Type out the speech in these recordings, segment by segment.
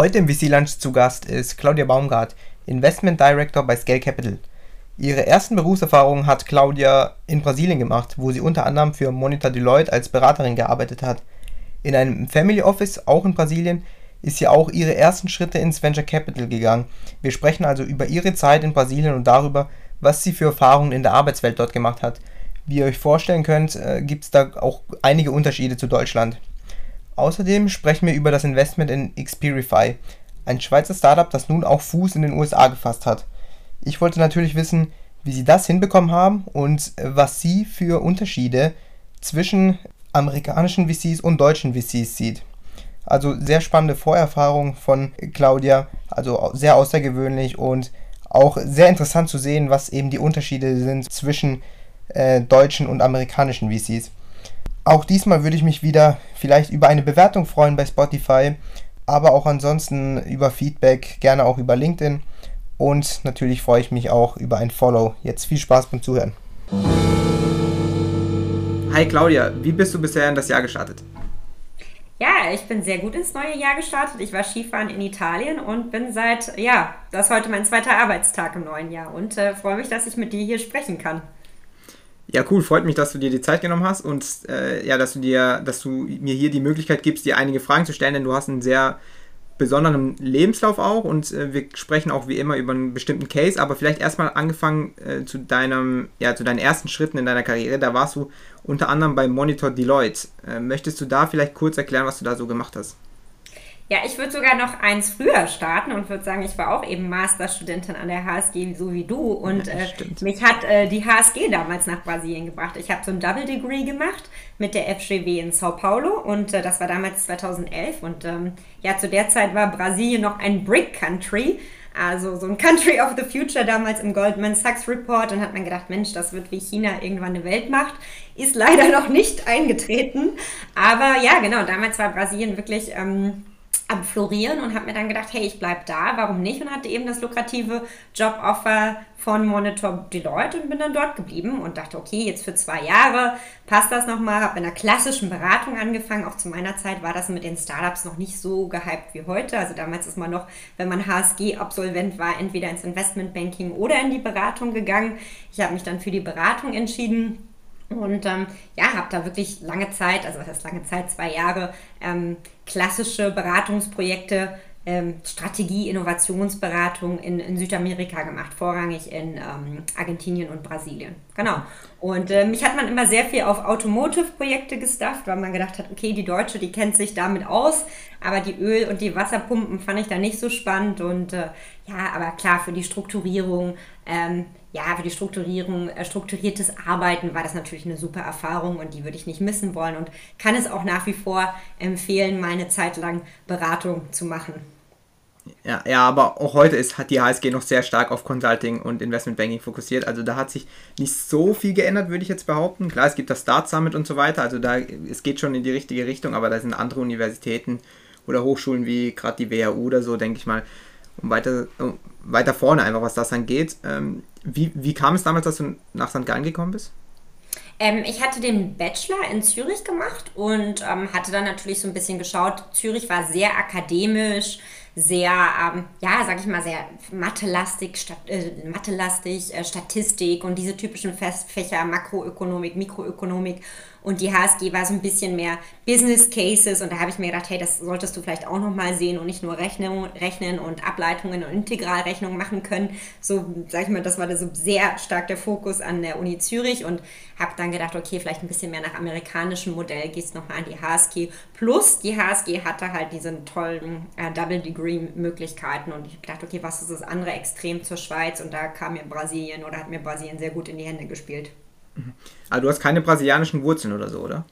Heute im VC Lunch zu Gast ist Claudia Baumgart, Investment Director bei Scale Capital. Ihre ersten Berufserfahrungen hat Claudia in Brasilien gemacht, wo sie unter anderem für Monitor Deloitte als Beraterin gearbeitet hat. In einem Family Office, auch in Brasilien, ist sie auch ihre ersten Schritte ins Venture Capital gegangen. Wir sprechen also über ihre Zeit in Brasilien und darüber, was sie für Erfahrungen in der Arbeitswelt dort gemacht hat. Wie ihr euch vorstellen könnt, äh, gibt es da auch einige Unterschiede zu Deutschland. Außerdem sprechen wir über das Investment in Xperify, ein Schweizer Startup, das nun auch Fuß in den USA gefasst hat. Ich wollte natürlich wissen, wie sie das hinbekommen haben und äh, was sie für Unterschiede zwischen amerikanischen VCs und deutschen VCs sieht. Also sehr spannende Vorerfahrung von Claudia, also sehr außergewöhnlich und auch sehr interessant zu sehen, was eben die Unterschiede sind zwischen äh, deutschen und amerikanischen VCs. Auch diesmal würde ich mich wieder vielleicht über eine Bewertung freuen bei Spotify, aber auch ansonsten über Feedback, gerne auch über LinkedIn. Und natürlich freue ich mich auch über ein Follow. Jetzt viel Spaß beim Zuhören. Hi Claudia, wie bist du bisher in das Jahr gestartet? Ja, ich bin sehr gut ins neue Jahr gestartet. Ich war Skifahren in Italien und bin seit, ja, das ist heute mein zweiter Arbeitstag im neuen Jahr und äh, freue mich, dass ich mit dir hier sprechen kann. Ja, cool, freut mich, dass du dir die Zeit genommen hast und äh, ja, dass du dir, dass du mir hier die Möglichkeit gibst, dir einige Fragen zu stellen, denn du hast einen sehr besonderen Lebenslauf auch und äh, wir sprechen auch wie immer über einen bestimmten Case, aber vielleicht erstmal angefangen äh, zu deinem, ja, zu deinen ersten Schritten in deiner Karriere. Da warst du unter anderem bei Monitor Deloitte. Äh, möchtest du da vielleicht kurz erklären, was du da so gemacht hast? Ja, ich würde sogar noch eins früher starten und würde sagen, ich war auch eben Masterstudentin an der HSG, so wie du. Und ja, äh, mich hat äh, die HSG damals nach Brasilien gebracht. Ich habe so ein Double Degree gemacht mit der FGW in Sao Paulo und äh, das war damals 2011. Und ähm, ja, zu der Zeit war Brasilien noch ein Brick Country. Also so ein Country of the Future damals im Goldman Sachs Report und hat man gedacht, Mensch, das wird wie China irgendwann eine Weltmacht. Ist leider noch nicht eingetreten. Aber ja, genau, damals war Brasilien wirklich ähm, am Florieren und habe mir dann gedacht, hey, ich bleibe da, warum nicht? Und hatte eben das lukrative Joboffer von Monitor Deloitte und bin dann dort geblieben und dachte, okay, jetzt für zwei Jahre passt das nochmal. Habe in einer klassischen Beratung angefangen. Auch zu meiner Zeit war das mit den Startups noch nicht so gehypt wie heute. Also damals ist man noch, wenn man HSG-Absolvent war, entweder ins Investmentbanking oder in die Beratung gegangen. Ich habe mich dann für die Beratung entschieden und ähm, ja, habe da wirklich lange Zeit, also was heißt lange Zeit, zwei Jahre, ähm, klassische Beratungsprojekte, ähm, Strategie, Innovationsberatung in, in, Südamerika gemacht, vorrangig in ähm, Argentinien und Brasilien. Genau. Und äh, mich hat man immer sehr viel auf Automotive-Projekte gestafft, weil man gedacht hat, okay, die Deutsche, die kennt sich damit aus, aber die Öl- und die Wasserpumpen fand ich da nicht so spannend. Und äh, ja, aber klar, für die Strukturierung ähm, ja, für die Strukturierung, äh, strukturiertes Arbeiten war das natürlich eine super Erfahrung und die würde ich nicht missen wollen und kann es auch nach wie vor empfehlen, mal eine Zeit lang Beratung zu machen. Ja, ja, aber auch heute ist, hat die HSG noch sehr stark auf Consulting und Investment Banking fokussiert. Also da hat sich nicht so viel geändert, würde ich jetzt behaupten. Klar, es gibt das Start Summit und so weiter. Also da, es geht schon in die richtige Richtung, aber da sind andere Universitäten oder Hochschulen wie gerade die WHU oder so, denke ich mal, um weiter, um weiter vorne einfach, was das angeht. Ähm, wie, wie kam es damals, dass du nach St. Gallen gekommen bist? Ähm, ich hatte den Bachelor in Zürich gemacht und ähm, hatte dann natürlich so ein bisschen geschaut. Zürich war sehr akademisch, sehr, ähm, ja, sag ich mal, sehr mathelastig, Stat äh, mathelastig äh, Statistik und diese typischen Fächer Makroökonomik, Mikroökonomik. Und die HSG war so ein bisschen mehr Business Cases und da habe ich mir gedacht, hey, das solltest du vielleicht auch nochmal sehen und nicht nur rechnen, rechnen und Ableitungen und Integralrechnungen machen können. So, sag ich mal, das war so sehr stark der Fokus an der Uni Zürich und habe dann gedacht, okay, vielleicht ein bisschen mehr nach amerikanischem Modell, gehst nochmal an die HSG. Plus die HSG hatte halt diese tollen äh, Double Degree Möglichkeiten und ich habe gedacht, okay, was ist das andere Extrem zur Schweiz? Und da kam mir Brasilien oder hat mir Brasilien sehr gut in die Hände gespielt. Aber du hast keine brasilianischen Wurzeln oder so, oder?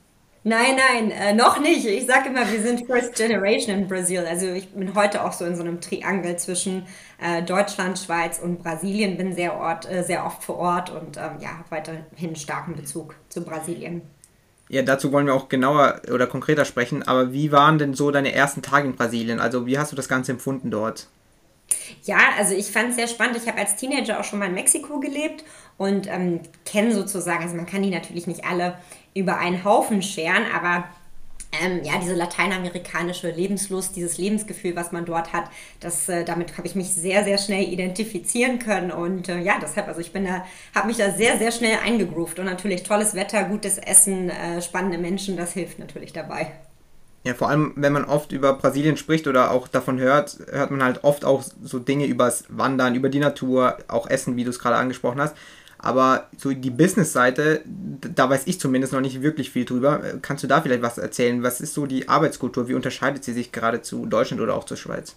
Nein, nein, äh, noch nicht. Ich sage immer, wir sind First Generation in Brasil. Also ich bin heute auch so in so einem Triangel zwischen äh, Deutschland, Schweiz und Brasilien. Bin sehr, Ort, äh, sehr oft vor Ort und ähm, ja, habe weiterhin starken Bezug zu Brasilien. Ja, dazu wollen wir auch genauer oder konkreter sprechen. Aber wie waren denn so deine ersten Tage in Brasilien? Also wie hast du das Ganze empfunden dort? Ja, also ich fand es sehr spannend. Ich habe als Teenager auch schon mal in Mexiko gelebt und ähm, kenne sozusagen, also man kann die natürlich nicht alle über einen Haufen scheren, aber ähm, ja, diese lateinamerikanische Lebenslust, dieses Lebensgefühl, was man dort hat, das, äh, damit habe ich mich sehr, sehr schnell identifizieren können. Und äh, ja, deshalb, also ich bin da, habe mich da sehr, sehr schnell eingegroovt. Und natürlich tolles Wetter, gutes Essen, äh, spannende Menschen, das hilft natürlich dabei. Ja, vor allem, wenn man oft über Brasilien spricht oder auch davon hört, hört man halt oft auch so Dinge übers Wandern, über die Natur, auch Essen, wie du es gerade angesprochen hast. Aber so die Business-Seite, da weiß ich zumindest noch nicht wirklich viel drüber. Kannst du da vielleicht was erzählen? Was ist so die Arbeitskultur? Wie unterscheidet sie sich gerade zu Deutschland oder auch zur Schweiz?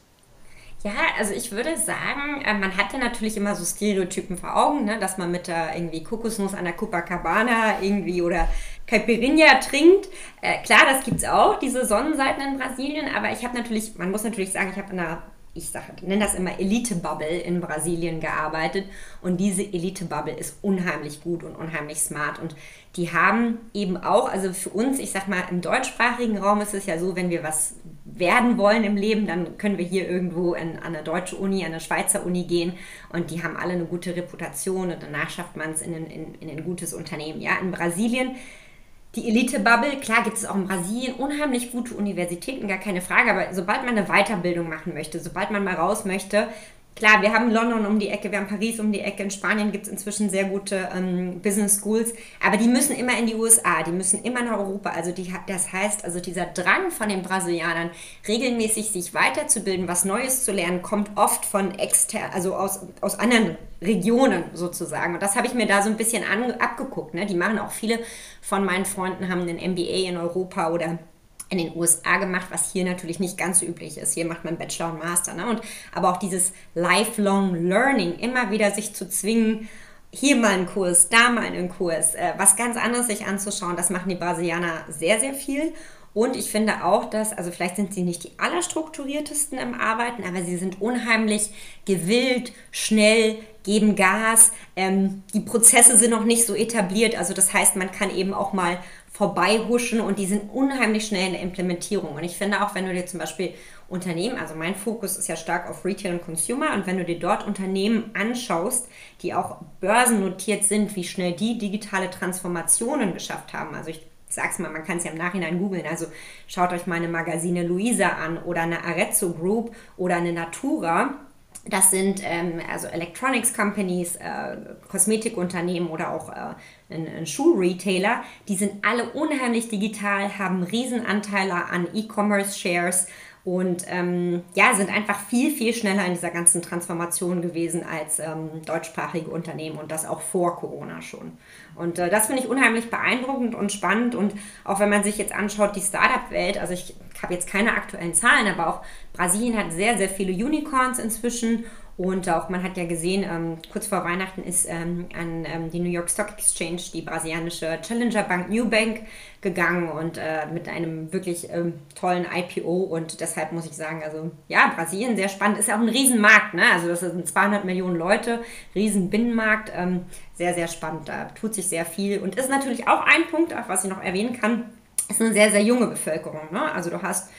Ja, also ich würde sagen, äh, man hatte natürlich immer so Stereotypen vor Augen, ne? dass man mit der irgendwie Kokosnuss an der Copacabana irgendwie oder Caipirinha trinkt. Äh, klar, das gibt es auch, diese Sonnenseiten in Brasilien, aber ich habe natürlich, man muss natürlich sagen, ich habe in einer ich sage, nenne das immer Elite-Bubble in Brasilien gearbeitet. Und diese Elite-Bubble ist unheimlich gut und unheimlich smart. Und die haben eben auch, also für uns, ich sag mal, im deutschsprachigen Raum ist es ja so, wenn wir was werden wollen im Leben, dann können wir hier irgendwo in, an eine deutsche Uni, an eine Schweizer Uni gehen. Und die haben alle eine gute Reputation und danach schafft man es in, in, in ein gutes Unternehmen. Ja, in Brasilien die Elite-Bubble, klar gibt es auch in Brasilien unheimlich gute Universitäten, gar keine Frage, aber sobald man eine Weiterbildung machen möchte, sobald man mal raus möchte, Klar, wir haben London um die Ecke, wir haben Paris um die Ecke, in Spanien gibt es inzwischen sehr gute ähm, Business Schools, aber die müssen immer in die USA, die müssen immer nach Europa. Also die, das heißt, also dieser Drang von den Brasilianern, regelmäßig sich weiterzubilden, was Neues zu lernen, kommt oft von extern, also aus, aus anderen Regionen sozusagen. Und das habe ich mir da so ein bisschen an, abgeguckt. Ne? Die machen auch viele von meinen Freunden, haben einen MBA in Europa oder in den USA gemacht, was hier natürlich nicht ganz so üblich ist. Hier macht man Bachelor und Master. Ne? Und, aber auch dieses Lifelong Learning, immer wieder sich zu zwingen, hier mal einen Kurs, da mal einen Kurs, äh, was ganz anderes sich anzuschauen, das machen die Brasilianer sehr, sehr viel. Und ich finde auch, dass, also vielleicht sind sie nicht die allerstrukturiertesten im Arbeiten, aber sie sind unheimlich gewillt, schnell, geben Gas. Ähm, die Prozesse sind noch nicht so etabliert. Also das heißt, man kann eben auch mal vorbeihuschen und die sind unheimlich schnell in der Implementierung. Und ich finde auch, wenn du dir zum Beispiel Unternehmen, also mein Fokus ist ja stark auf Retail und Consumer und wenn du dir dort Unternehmen anschaust, die auch börsennotiert sind, wie schnell die digitale Transformationen geschafft haben. Also ich sag's mal, man kann es ja im Nachhinein googeln. Also schaut euch meine Magazine Luisa an oder eine Arezzo Group oder eine Natura das sind ähm, also Electronics Companies, äh, Kosmetikunternehmen oder auch äh, ein, ein Schuhretailer. Die sind alle unheimlich digital, haben Riesenanteile an E-Commerce-Shares und ähm, ja, sind einfach viel, viel schneller in dieser ganzen Transformation gewesen als ähm, deutschsprachige Unternehmen und das auch vor Corona schon. Und äh, das finde ich unheimlich beeindruckend und spannend. Und auch wenn man sich jetzt anschaut, die Startup-Welt, also ich habe jetzt keine aktuellen Zahlen, aber auch Brasilien hat sehr, sehr viele Unicorns inzwischen und auch man hat ja gesehen, ähm, kurz vor Weihnachten ist ähm, an ähm, die New York Stock Exchange die brasilianische Challenger Bank New Bank gegangen und äh, mit einem wirklich ähm, tollen IPO. Und deshalb muss ich sagen, also ja, Brasilien sehr spannend. Ist ja auch ein Riesenmarkt, ne? Also das sind 200 Millionen Leute, riesen Binnenmarkt. Ähm, sehr, sehr spannend. Da tut sich sehr viel. Und ist natürlich auch ein Punkt, auch was ich noch erwähnen kann, ist eine sehr, sehr junge Bevölkerung. Ne? Also du hast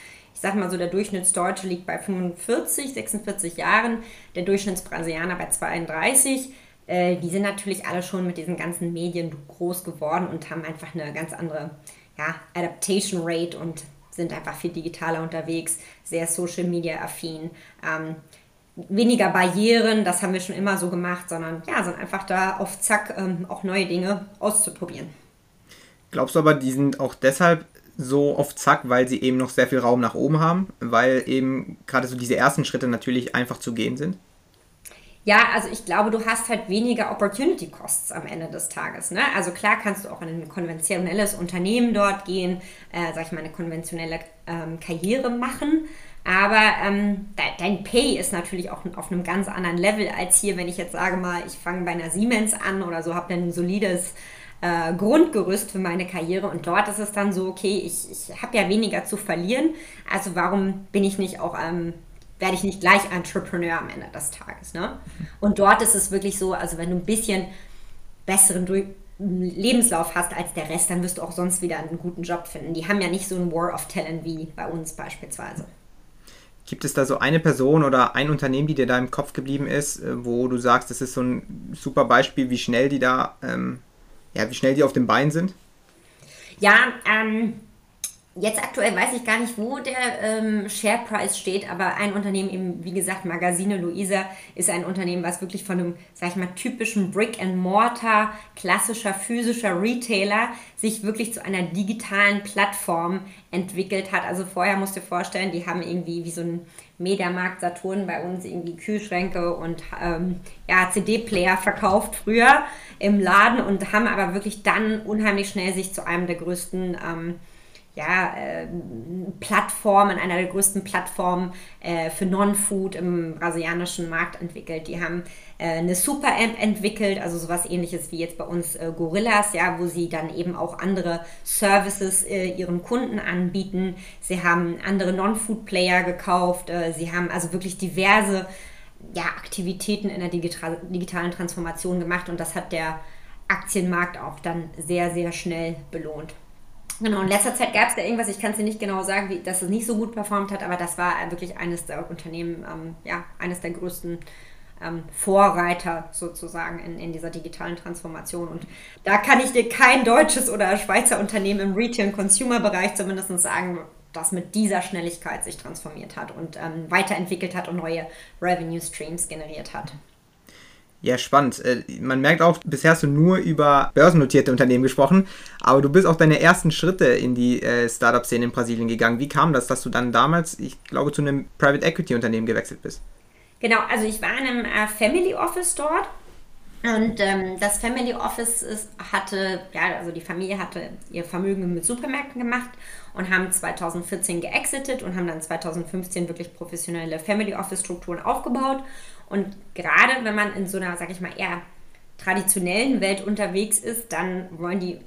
sag mal so, der Durchschnittsdeutsche liegt bei 45, 46 Jahren, der Durchschnittsbrasilianer bei 32. Äh, die sind natürlich alle schon mit diesen ganzen Medien groß geworden und haben einfach eine ganz andere ja, Adaptation Rate und sind einfach viel digitaler unterwegs, sehr Social Media affin. Ähm, weniger Barrieren, das haben wir schon immer so gemacht, sondern ja, sind einfach da auf Zack ähm, auch neue Dinge auszuprobieren. Glaubst du aber, die sind auch deshalb so auf Zack, weil sie eben noch sehr viel Raum nach oben haben, weil eben gerade so diese ersten Schritte natürlich einfach zu gehen sind? Ja, also ich glaube, du hast halt weniger Opportunity Costs am Ende des Tages. Ne? Also klar kannst du auch in ein konventionelles Unternehmen dort gehen, äh, sag ich mal, eine konventionelle ähm, Karriere machen. Aber ähm, dein Pay ist natürlich auch auf einem ganz anderen Level als hier, wenn ich jetzt sage mal, ich fange bei einer Siemens an oder so, habe dann ein solides äh, Grundgerüst für meine Karriere. Und dort ist es dann so, okay, ich, ich habe ja weniger zu verlieren. Also warum bin ich nicht auch, ähm, werde ich nicht gleich Entrepreneur am Ende des Tages. Ne? Und dort ist es wirklich so, also wenn du ein bisschen besseren Durch Lebenslauf hast als der Rest, dann wirst du auch sonst wieder einen guten Job finden. Die haben ja nicht so ein War of Talent wie bei uns beispielsweise. Gibt es da so eine Person oder ein Unternehmen, die dir da im Kopf geblieben ist, äh, wo du sagst, das ist so ein super Beispiel, wie schnell die da ähm, ja, wie schnell die auf dem Bein sind? Ja, ähm, Jetzt aktuell weiß ich gar nicht, wo der ähm, Share Price steht, aber ein Unternehmen, eben wie gesagt, Magazine Luisa, ist ein Unternehmen, was wirklich von einem, sag ich mal, typischen Brick and Mortar, klassischer physischer Retailer sich wirklich zu einer digitalen Plattform entwickelt hat. Also vorher musst du dir vorstellen, die haben irgendwie wie so ein Mediamarkt Saturn bei uns irgendwie Kühlschränke und ähm, ja, CD-Player verkauft früher im Laden und haben aber wirklich dann unheimlich schnell sich zu einem der größten ähm, ja, äh, Plattformen, einer der größten Plattformen äh, für Non-Food im brasilianischen Markt entwickelt. Die haben äh, eine Super-App entwickelt, also sowas ähnliches wie jetzt bei uns äh, Gorillas, ja, wo sie dann eben auch andere Services äh, ihren Kunden anbieten. Sie haben andere Non-Food-Player gekauft. Äh, sie haben also wirklich diverse ja, Aktivitäten in der digitalen Transformation gemacht und das hat der Aktienmarkt auch dann sehr, sehr schnell belohnt. Genau, in letzter Zeit gab es da irgendwas, ich kann es dir nicht genau sagen, wie, dass es nicht so gut performt hat, aber das war wirklich eines der Unternehmen, ähm, ja, eines der größten ähm, Vorreiter sozusagen in, in dieser digitalen Transformation. Und da kann ich dir kein deutsches oder Schweizer Unternehmen im Retail- und Consumer-Bereich zumindest sagen, das mit dieser Schnelligkeit sich transformiert hat und ähm, weiterentwickelt hat und neue Revenue Streams generiert hat. Ja, spannend. Äh, man merkt auch, bisher hast du nur über börsennotierte Unternehmen gesprochen, aber du bist auch deine ersten Schritte in die äh, Startup-Szene in Brasilien gegangen. Wie kam das, dass du dann damals, ich glaube, zu einem Private Equity Unternehmen gewechselt bist? Genau, also ich war in einem äh, Family Office dort und ähm, das Family Office ist, hatte, ja, also die Familie hatte ihr Vermögen mit Supermärkten gemacht und haben 2014 geexitet und haben dann 2015 wirklich professionelle Family Office Strukturen aufgebaut. Und gerade wenn man in so einer, sag ich mal, eher traditionellen Welt unterwegs ist, dann wollen die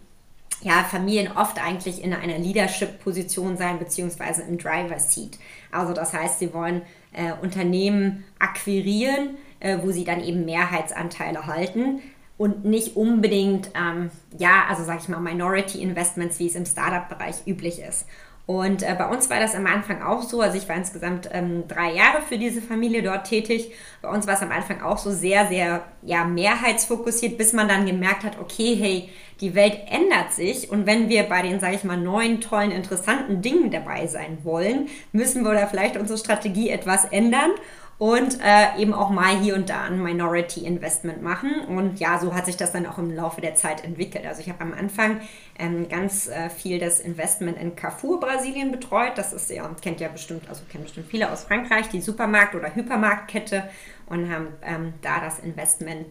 ja, Familien oft eigentlich in einer Leadership-Position sein, beziehungsweise im Driver-Seat. Also das heißt, sie wollen äh, Unternehmen akquirieren, äh, wo sie dann eben Mehrheitsanteile halten und nicht unbedingt, ähm, ja, also sage ich mal, Minority Investments, wie es im Startup-Bereich üblich ist. Und äh, bei uns war das am Anfang auch so, also ich war insgesamt ähm, drei Jahre für diese Familie dort tätig. Bei uns war es am Anfang auch so sehr, sehr ja, mehrheitsfokussiert, bis man dann gemerkt hat, okay, hey, die Welt ändert sich. Und wenn wir bei den, sage ich mal, neuen, tollen, interessanten Dingen dabei sein wollen, müssen wir da vielleicht unsere Strategie etwas ändern und äh, eben auch mal hier und da ein Minority Investment machen. Und ja, so hat sich das dann auch im Laufe der Zeit entwickelt. Also ich habe am Anfang ähm, ganz äh, viel das Investment in Carrefour Brasilien betreut. Das ist ja, kennt ja bestimmt, also kennen bestimmt viele aus Frankreich, die Supermarkt- oder Hypermarktkette und haben ähm, da das Investment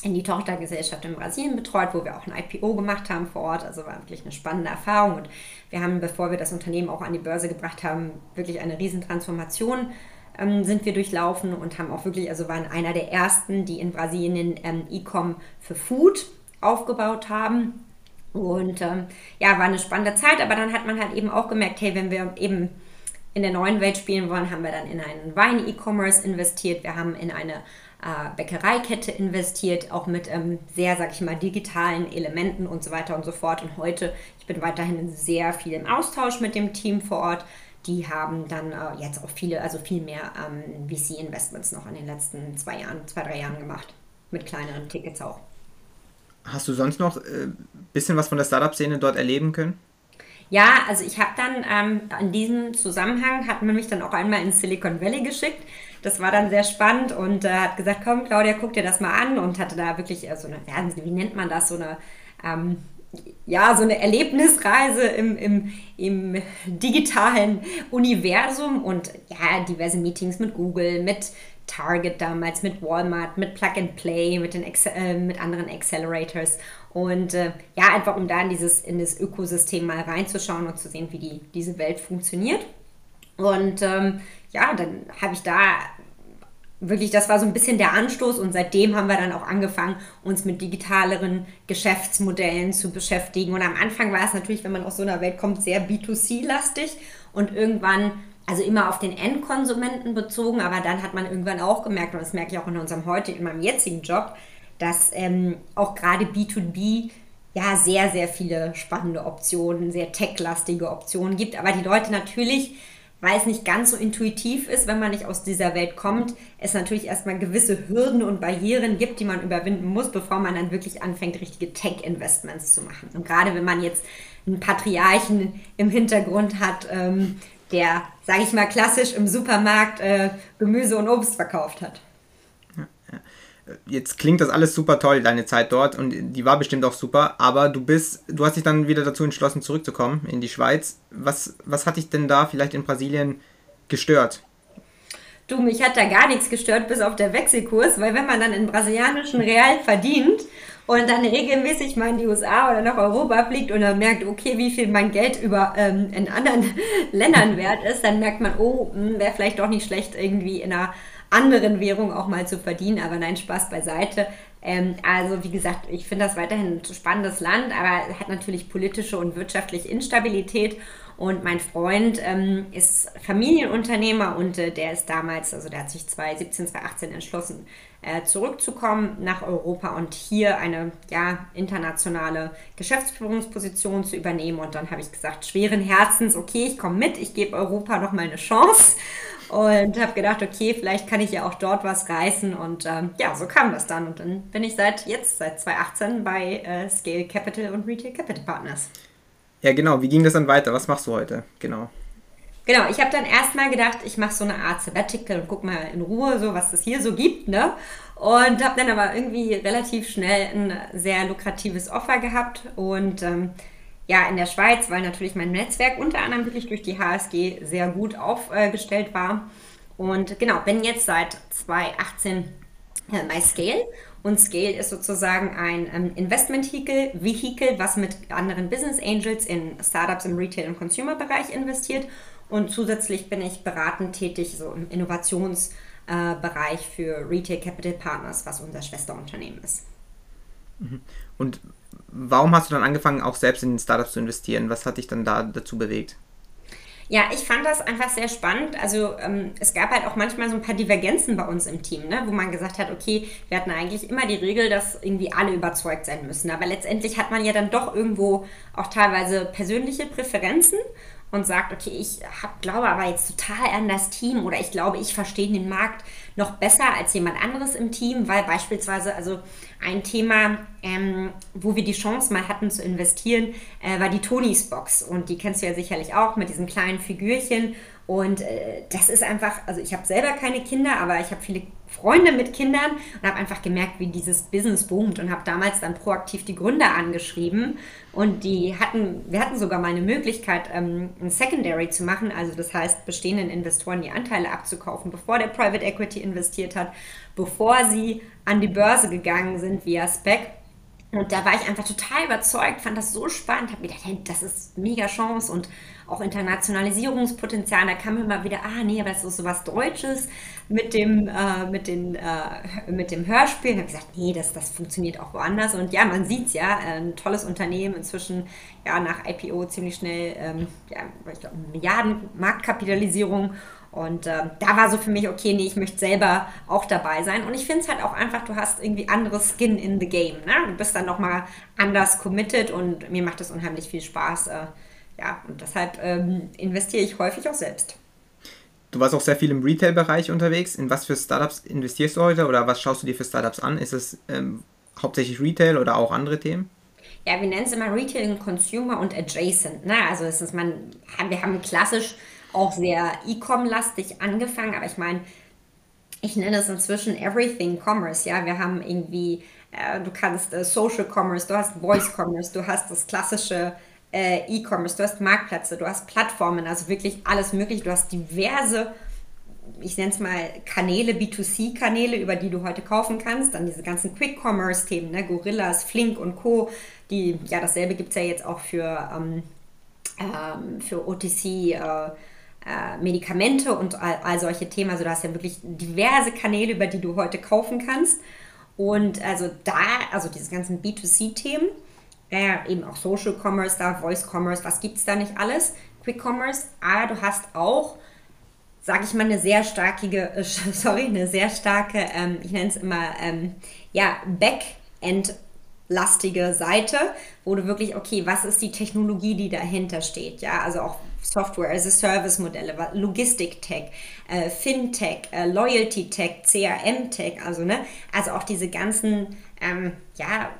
in die Tochtergesellschaft in Brasilien betreut, wo wir auch ein IPO gemacht haben vor Ort. Also war wirklich eine spannende Erfahrung. Und wir haben, bevor wir das Unternehmen auch an die Börse gebracht haben, wirklich eine Riesentransformation ähm, sind wir durchlaufen und haben auch wirklich, also waren einer der ersten, die in Brasilien ähm, E-Com für Food aufgebaut haben. Und ähm, ja, war eine spannende Zeit, aber dann hat man halt eben auch gemerkt, hey, wenn wir eben in der neuen Welt spielen wollen, haben wir dann in einen Wein-E-Commerce investiert, wir haben in eine äh, Bäckereikette investiert, auch mit ähm, sehr, sag ich mal, digitalen Elementen und so weiter und so fort. Und heute, ich bin weiterhin sehr viel im Austausch mit dem Team vor Ort, die haben dann äh, jetzt auch viele, also viel mehr ähm, VC-Investments noch in den letzten zwei Jahren, zwei, drei Jahren gemacht. Mit kleineren Tickets auch. Hast du sonst noch ein äh, bisschen was von der Startup-Szene dort erleben können? Ja, also ich habe dann ähm, in diesem Zusammenhang, hat man mich dann auch einmal in Silicon Valley geschickt. Das war dann sehr spannend und äh, hat gesagt, komm Claudia, guck dir das mal an und hatte da wirklich äh, so eine, wie nennt man das, so eine ähm, ja, so eine Erlebnisreise im, im, im digitalen Universum und ja, diverse Meetings mit Google, mit Target damals, mit Walmart, mit Plug and Play, mit, den äh, mit anderen Accelerators und äh, ja, einfach um da in dieses in das Ökosystem mal reinzuschauen und zu sehen, wie die, diese Welt funktioniert. Und ähm, ja, dann habe ich da wirklich, das war so ein bisschen der Anstoß und seitdem haben wir dann auch angefangen, uns mit digitaleren Geschäftsmodellen zu beschäftigen. Und am Anfang war es natürlich, wenn man aus so einer Welt kommt, sehr B2C-lastig und irgendwann, also immer auf den Endkonsumenten bezogen, aber dann hat man irgendwann auch gemerkt, und das merke ich auch in unserem heutigen, in meinem jetzigen Job, dass ähm, auch gerade B2B ja sehr, sehr viele spannende Optionen, sehr tech-lastige Optionen gibt, aber die Leute natürlich weil es nicht ganz so intuitiv ist, wenn man nicht aus dieser Welt kommt, es natürlich erstmal gewisse Hürden und Barrieren gibt, die man überwinden muss, bevor man dann wirklich anfängt, richtige Tech-Investments zu machen. Und gerade wenn man jetzt einen Patriarchen im Hintergrund hat, ähm, der, sage ich mal, klassisch im Supermarkt äh, Gemüse und Obst verkauft hat. Jetzt klingt das alles super toll, deine Zeit dort, und die war bestimmt auch super, aber du bist, du hast dich dann wieder dazu entschlossen, zurückzukommen in die Schweiz. Was, was hat dich denn da vielleicht in Brasilien gestört? Du, mich hat da gar nichts gestört, bis auf der Wechselkurs, weil wenn man dann in brasilianischen Real verdient und dann regelmäßig mal in die USA oder nach Europa fliegt und dann merkt, okay, wie viel mein Geld über ähm, in anderen Ländern wert ist, dann merkt man, oh, hm, wäre vielleicht doch nicht schlecht, irgendwie in einer anderen Währung auch mal zu verdienen. Aber nein, Spaß beiseite. Ähm, also wie gesagt, ich finde das weiterhin ein spannendes Land, aber hat natürlich politische und wirtschaftliche Instabilität. Und mein Freund ähm, ist Familienunternehmer und äh, der ist damals, also der hat sich 2017, 2018 entschlossen, äh, zurückzukommen nach Europa und hier eine ja, internationale Geschäftsführungsposition zu übernehmen. Und dann habe ich gesagt, schweren Herzens, okay, ich komme mit, ich gebe Europa noch mal eine Chance und habe gedacht, okay, vielleicht kann ich ja auch dort was reißen und ähm, ja, so kam das dann und dann bin ich seit jetzt, seit 2018 bei äh, Scale Capital und Retail Capital Partners. Ja, genau. Wie ging das dann weiter? Was machst du heute? Genau. Genau, ich habe dann erstmal gedacht, ich mache so eine Art Sabbatical und guck mal in Ruhe, so was es hier so gibt, ne? Und habe dann aber irgendwie relativ schnell ein sehr lukratives Offer gehabt und ähm, ja, in der Schweiz, weil natürlich mein Netzwerk unter anderem wirklich durch die HSG sehr gut aufgestellt war. Und genau, bin jetzt seit 2018 äh, bei Scale. Und Scale ist sozusagen ein ähm, Investment-Vehikel, was mit anderen Business Angels in Startups im Retail- und Consumer-Bereich investiert. Und zusätzlich bin ich beratend tätig, so im Innovationsbereich äh, für Retail Capital Partners, was unser Schwesterunternehmen ist. Mhm. Und warum hast du dann angefangen, auch selbst in Startups zu investieren? Was hat dich dann da dazu bewegt? Ja, ich fand das einfach sehr spannend. Also ähm, es gab halt auch manchmal so ein paar Divergenzen bei uns im Team, ne? wo man gesagt hat, okay, wir hatten eigentlich immer die Regel, dass irgendwie alle überzeugt sein müssen. Aber letztendlich hat man ja dann doch irgendwo auch teilweise persönliche Präferenzen und sagt, okay, ich hab, glaube aber jetzt total an das Team oder ich glaube, ich verstehe den Markt noch besser als jemand anderes im Team, weil beispielsweise, also ein Thema, ähm, wo wir die Chance mal hatten zu investieren, äh, war die Tonys Box. Und die kennst du ja sicherlich auch mit diesen kleinen Figürchen. Und äh, das ist einfach, also ich habe selber keine Kinder, aber ich habe viele Freunde mit Kindern und habe einfach gemerkt, wie dieses Business boomt und habe damals dann proaktiv die Gründer angeschrieben und die hatten, wir hatten sogar mal eine Möglichkeit, ähm, ein Secondary zu machen, also das heißt bestehenden Investoren die Anteile abzukaufen, bevor der Private Equity investiert hat, bevor sie an die Börse gegangen sind via SPEC. Und da war ich einfach total überzeugt, fand das so spannend, habe mir gedacht, hey, das ist mega Chance und auch Internationalisierungspotenzial. Da kam immer wieder, ah nee, aber das ist so was Deutsches mit dem, äh, mit den, äh, mit dem Hörspiel. Und habe gesagt, nee, das, das funktioniert auch woanders. Und ja, man sieht es ja, ein tolles Unternehmen, inzwischen ja nach IPO ziemlich schnell, ähm, ja, ich glaube, Milliarden Marktkapitalisierung. Und äh, da war so für mich, okay, nee, ich möchte selber auch dabei sein. Und ich finde es halt auch einfach, du hast irgendwie anderes Skin in the Game. Ne? Du bist dann nochmal anders committed und mir macht es unheimlich viel Spaß. Äh, ja, und deshalb ähm, investiere ich häufig auch selbst. Du warst auch sehr viel im Retail-Bereich unterwegs. In was für Startups investierst du heute oder was schaust du dir für Startups an? Ist es ähm, hauptsächlich Retail oder auch andere Themen? Ja, wir nennen es immer Retail Consumer und Adjacent. Ne? Also es ist man, wir haben klassisch auch sehr E-Com-lastig angefangen, aber ich meine, ich nenne es inzwischen Everything Commerce. Ja, wir haben irgendwie, äh, du kannst äh, Social Commerce, du hast Voice Commerce, du hast das klassische äh, E-Commerce, du hast Marktplätze, du hast Plattformen, also wirklich alles mögliche. Du hast diverse, ich nenne es mal Kanäle, B2C-Kanäle, über die du heute kaufen kannst. Dann diese ganzen Quick-Commerce-Themen, ne? Gorillas, Flink und Co. Die, ja, dasselbe gibt es ja jetzt auch für, ähm, ähm, für OTC. Äh, äh, Medikamente und all, all, solche Themen. Also du hast ja wirklich diverse Kanäle, über die du heute kaufen kannst. Und also da, also diese ganzen B2C-Themen, äh, eben auch Social Commerce da, Voice Commerce, was gibt es da nicht alles? Quick Commerce, aber du hast auch, sage ich mal, eine sehr starke, äh, sorry, eine sehr starke, ähm, ich nenne es immer, ähm, ja, Backend lastige Seite, wo du wirklich, okay, was ist die Technologie, die dahinter steht? Ja, also auch Software as a Service Modelle, Logistik Tech, äh, Fintech, äh, Loyalty Tech, CRM Tech, also ne, also auch diese ganzen, ähm, ja,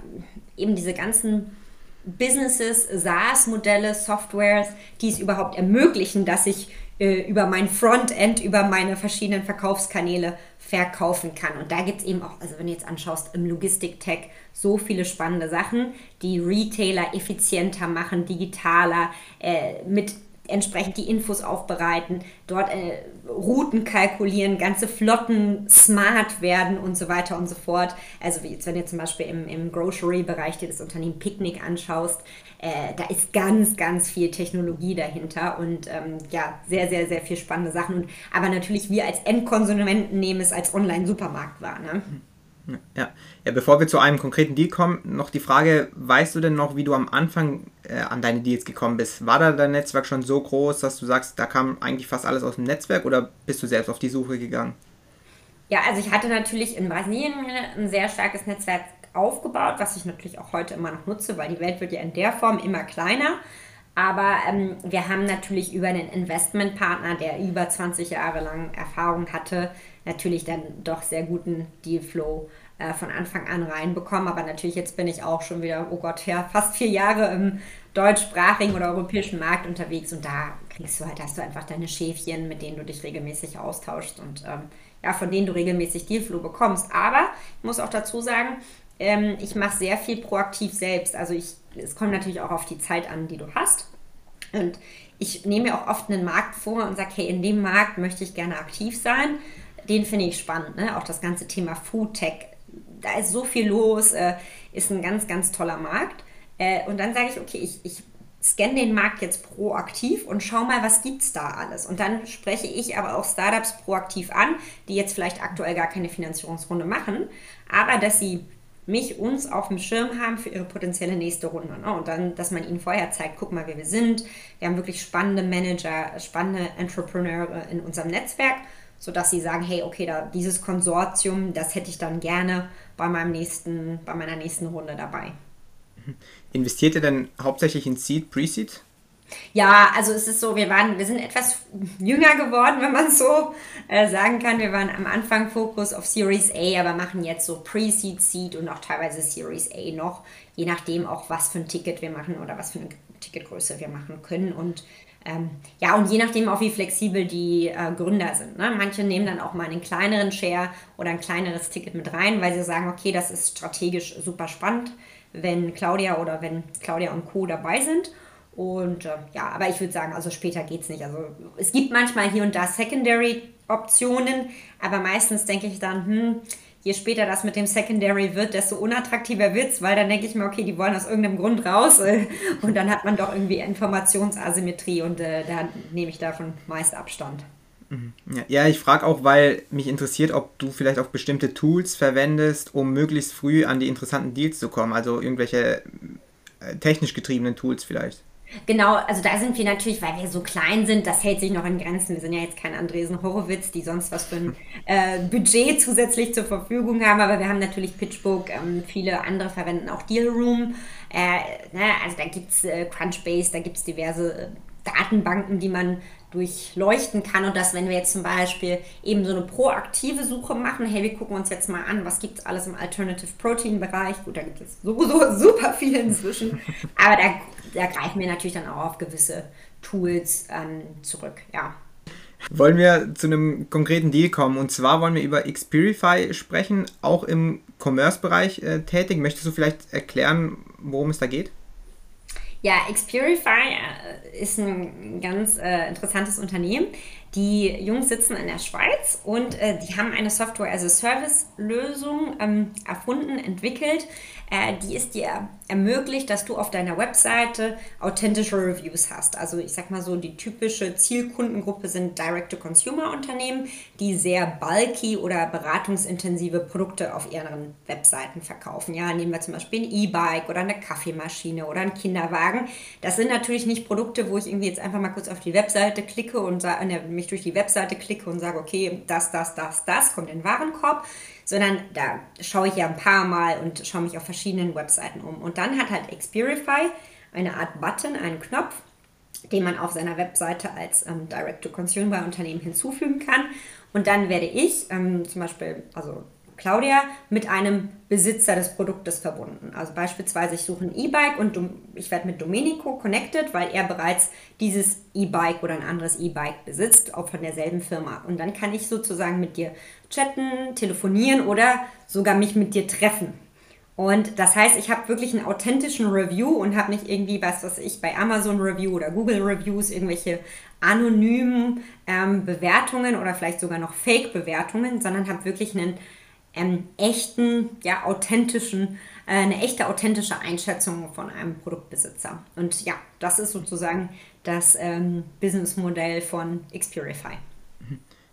eben diese ganzen Businesses, SaaS-Modelle, Softwares, die es überhaupt ermöglichen, dass ich äh, über mein Frontend, über meine verschiedenen Verkaufskanäle verkaufen kann. Und da gibt es eben auch, also wenn du jetzt anschaust, im Logistik-Tech so viele spannende Sachen, die Retailer effizienter machen, digitaler, äh, mit entsprechend die Infos aufbereiten, dort äh, Routen kalkulieren, ganze Flotten smart werden und so weiter und so fort. Also jetzt, wenn du zum Beispiel im, im Grocery-Bereich dir das Unternehmen Picnic anschaust, äh, da ist ganz, ganz viel Technologie dahinter und ähm, ja, sehr, sehr, sehr viel spannende Sachen. Und, aber natürlich wir als Endkonsumenten nehmen es als Online-Supermarkt wahr. Ne? Ja. ja, bevor wir zu einem konkreten Deal kommen, noch die Frage, weißt du denn noch, wie du am Anfang äh, an deine Deals gekommen bist? War da dein Netzwerk schon so groß, dass du sagst, da kam eigentlich fast alles aus dem Netzwerk oder bist du selbst auf die Suche gegangen? Ja, also ich hatte natürlich in Brasilien ein sehr starkes Netzwerk aufgebaut, was ich natürlich auch heute immer noch nutze, weil die Welt wird ja in der Form immer kleiner. Aber ähm, wir haben natürlich über einen Investmentpartner, der über 20 Jahre lang Erfahrung hatte, natürlich dann doch sehr guten Dealflow äh, von Anfang an reinbekommen. Aber natürlich jetzt bin ich auch schon wieder, oh Gott, ja, fast vier Jahre im deutschsprachigen oder europäischen Markt unterwegs und da kriegst du halt, hast du einfach deine Schäfchen, mit denen du dich regelmäßig austauschst und ähm, ja, von denen du regelmäßig Dealflow bekommst. Aber ich muss auch dazu sagen, ähm, ich mache sehr viel proaktiv selbst. Also ich, es kommt natürlich auch auf die Zeit an, die du hast. Und ich nehme mir auch oft einen Markt vor und sage, hey, in dem Markt möchte ich gerne aktiv sein den finde ich spannend. Ne? Auch das ganze Thema Food Tech. Da ist so viel los, äh, ist ein ganz, ganz toller Markt. Äh, und dann sage ich, okay, ich, ich scanne den Markt jetzt proaktiv und schau mal, was gibt es da alles. Und dann spreche ich aber auch Startups proaktiv an, die jetzt vielleicht aktuell gar keine Finanzierungsrunde machen, aber dass sie mich, uns auf dem Schirm haben für ihre potenzielle nächste Runde. Ne? Und dann, dass man ihnen vorher zeigt, guck mal, wer wir sind. Wir haben wirklich spannende Manager, spannende Entrepreneure in unserem Netzwerk sodass sie sagen, hey, okay, da, dieses Konsortium, das hätte ich dann gerne bei, meinem nächsten, bei meiner nächsten Runde dabei. Investiert ihr denn hauptsächlich in Seed, Pre-Seed? Ja, also es ist so, wir waren, wir sind etwas jünger geworden, wenn man so äh, sagen kann. Wir waren am Anfang Fokus auf Series A, aber machen jetzt so Pre-Seed, Seed und auch teilweise Series A noch, je nachdem auch, was für ein Ticket wir machen oder was für eine Ticketgröße wir machen können. Und ähm, ja, und je nachdem auch, wie flexibel die äh, Gründer sind. Ne? Manche nehmen dann auch mal einen kleineren Share oder ein kleineres Ticket mit rein, weil sie sagen, okay, das ist strategisch super spannend, wenn Claudia oder wenn Claudia und Co. dabei sind. Und äh, ja, aber ich würde sagen, also später geht es nicht. Also es gibt manchmal hier und da Secondary-Optionen, aber meistens denke ich dann, hm, je später das mit dem Secondary wird, desto unattraktiver wird es, weil dann denke ich mir, okay, die wollen aus irgendeinem Grund raus äh, und dann hat man doch irgendwie Informationsasymmetrie und äh, da nehme ich davon meist Abstand. Mhm. Ja, ich frage auch, weil mich interessiert, ob du vielleicht auch bestimmte Tools verwendest, um möglichst früh an die interessanten Deals zu kommen, also irgendwelche äh, technisch getriebenen Tools vielleicht. Genau, also da sind wir natürlich, weil wir so klein sind, das hält sich noch in Grenzen. Wir sind ja jetzt kein Andresen Horowitz, die sonst was für ein äh, Budget zusätzlich zur Verfügung haben, aber wir haben natürlich PitchBook, ähm, viele andere verwenden auch Dealroom. Äh, ne, also da gibt es äh, Crunchbase, da gibt es diverse äh, Datenbanken, die man durchleuchten kann und dass wenn wir jetzt zum Beispiel eben so eine proaktive Suche machen, hey, wir gucken uns jetzt mal an, was gibt es alles im Alternative Protein Bereich, gut, da gibt es sowieso super viel inzwischen, aber da, da greifen wir natürlich dann auch auf gewisse Tools ähm, zurück, ja. Wollen wir zu einem konkreten Deal kommen und zwar wollen wir über Xperify sprechen, auch im Commerce-Bereich äh, tätig. Möchtest du vielleicht erklären, worum es da geht? Ja, Xperify äh, ist ein ganz äh, interessantes Unternehmen. Die Jungs sitzen in der Schweiz und äh, die haben eine Software-as-a-Service-Lösung ähm, erfunden, entwickelt, äh, die es dir ermöglicht, dass du auf deiner Webseite authentische Reviews hast. Also ich sag mal so, die typische Zielkundengruppe sind Direct-to-Consumer-Unternehmen, die sehr bulky oder beratungsintensive Produkte auf ihren Webseiten verkaufen. Ja, nehmen wir zum Beispiel ein E-Bike oder eine Kaffeemaschine oder einen Kinderwagen. Das sind natürlich nicht Produkte, wo ich irgendwie jetzt einfach mal kurz auf die Webseite klicke und äh, mich durch die Webseite klicke und sage, okay, das, das, das, das kommt in den Warenkorb, sondern da schaue ich ja ein paar Mal und schaue mich auf verschiedenen Webseiten um. Und dann hat halt Xperify eine Art Button, einen Knopf, den man auf seiner Webseite als ähm, Direct-to-Consumer-Unternehmen hinzufügen kann. Und dann werde ich ähm, zum Beispiel, also Claudia mit einem Besitzer des Produktes verbunden. Also beispielsweise ich suche ein E-Bike und ich werde mit Domenico connected, weil er bereits dieses E-Bike oder ein anderes E-Bike besitzt, auch von derselben Firma. Und dann kann ich sozusagen mit dir chatten, telefonieren oder sogar mich mit dir treffen. Und das heißt, ich habe wirklich einen authentischen Review und habe nicht irgendwie, was was ich, bei Amazon Review oder Google Reviews irgendwelche anonymen ähm, Bewertungen oder vielleicht sogar noch Fake-Bewertungen, sondern habe wirklich einen ähm, echten, ja, authentischen, äh, eine echte authentische Einschätzung von einem Produktbesitzer. Und ja, das ist sozusagen das ähm, Businessmodell von Xpurify.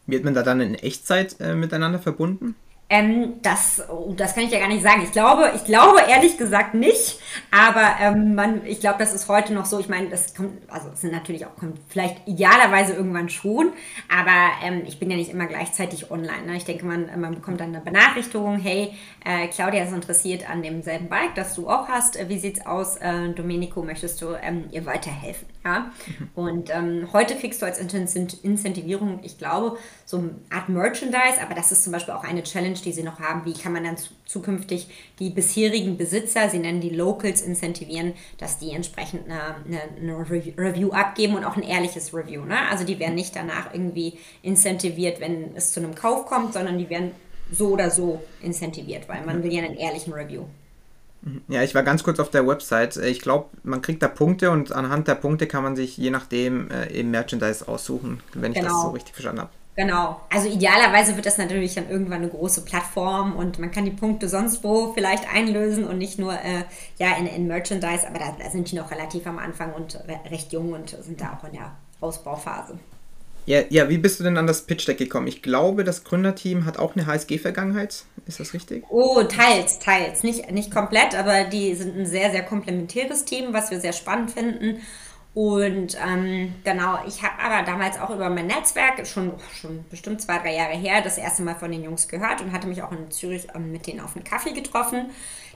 Wird man da dann in Echtzeit äh, miteinander verbunden? Ähm, das, oh, das kann ich ja gar nicht sagen. Ich glaube, ich glaube ehrlich gesagt nicht. Aber ähm, man, ich glaube, das ist heute noch so. Ich meine, das kommt, also es sind natürlich auch kommt vielleicht idealerweise irgendwann schon. Aber ähm, ich bin ja nicht immer gleichzeitig online. Ne? Ich denke, man, man bekommt dann eine Benachrichtigung. Hey, äh, Claudia ist interessiert an demselben Bike, das du auch hast. Äh, wie sieht's aus? Äh, Domenico, möchtest du ähm, ihr weiterhelfen? Ja. Mhm. Und ähm, heute kriegst du als Incentivierung, ich glaube, so eine Art Merchandise. Aber das ist zum Beispiel auch eine Challenge die sie noch haben. Wie kann man dann zukünftig die bisherigen Besitzer, sie nennen die Locals, incentivieren, dass die entsprechend eine, eine, eine Review abgeben und auch ein ehrliches Review. Ne? Also die werden nicht danach irgendwie incentiviert, wenn es zu einem Kauf kommt, sondern die werden so oder so incentiviert, weil man will ja einen ehrlichen Review. Ja, ich war ganz kurz auf der Website. Ich glaube, man kriegt da Punkte und anhand der Punkte kann man sich je nachdem äh, eben Merchandise aussuchen, wenn ich genau. das so richtig verstanden habe. Genau. Also idealerweise wird das natürlich dann irgendwann eine große Plattform und man kann die Punkte sonst wo vielleicht einlösen und nicht nur äh, ja, in, in Merchandise, aber da, da, sind die noch relativ am Anfang und recht jung und sind da auch in der Ausbauphase. Ja, ja, wie bist du denn an das Pitch Deck gekommen? Ich glaube, das Gründerteam hat auch eine HSG-Vergangenheit. Ist das richtig? Oh, teils, teils. Nicht, nicht komplett, aber die sind ein sehr, sehr komplementäres Team, was wir sehr spannend finden. Und ähm, genau, ich habe aber damals auch über mein Netzwerk, schon, schon bestimmt zwei, drei Jahre her, das erste Mal von den Jungs gehört und hatte mich auch in Zürich ähm, mit denen auf einen Kaffee getroffen.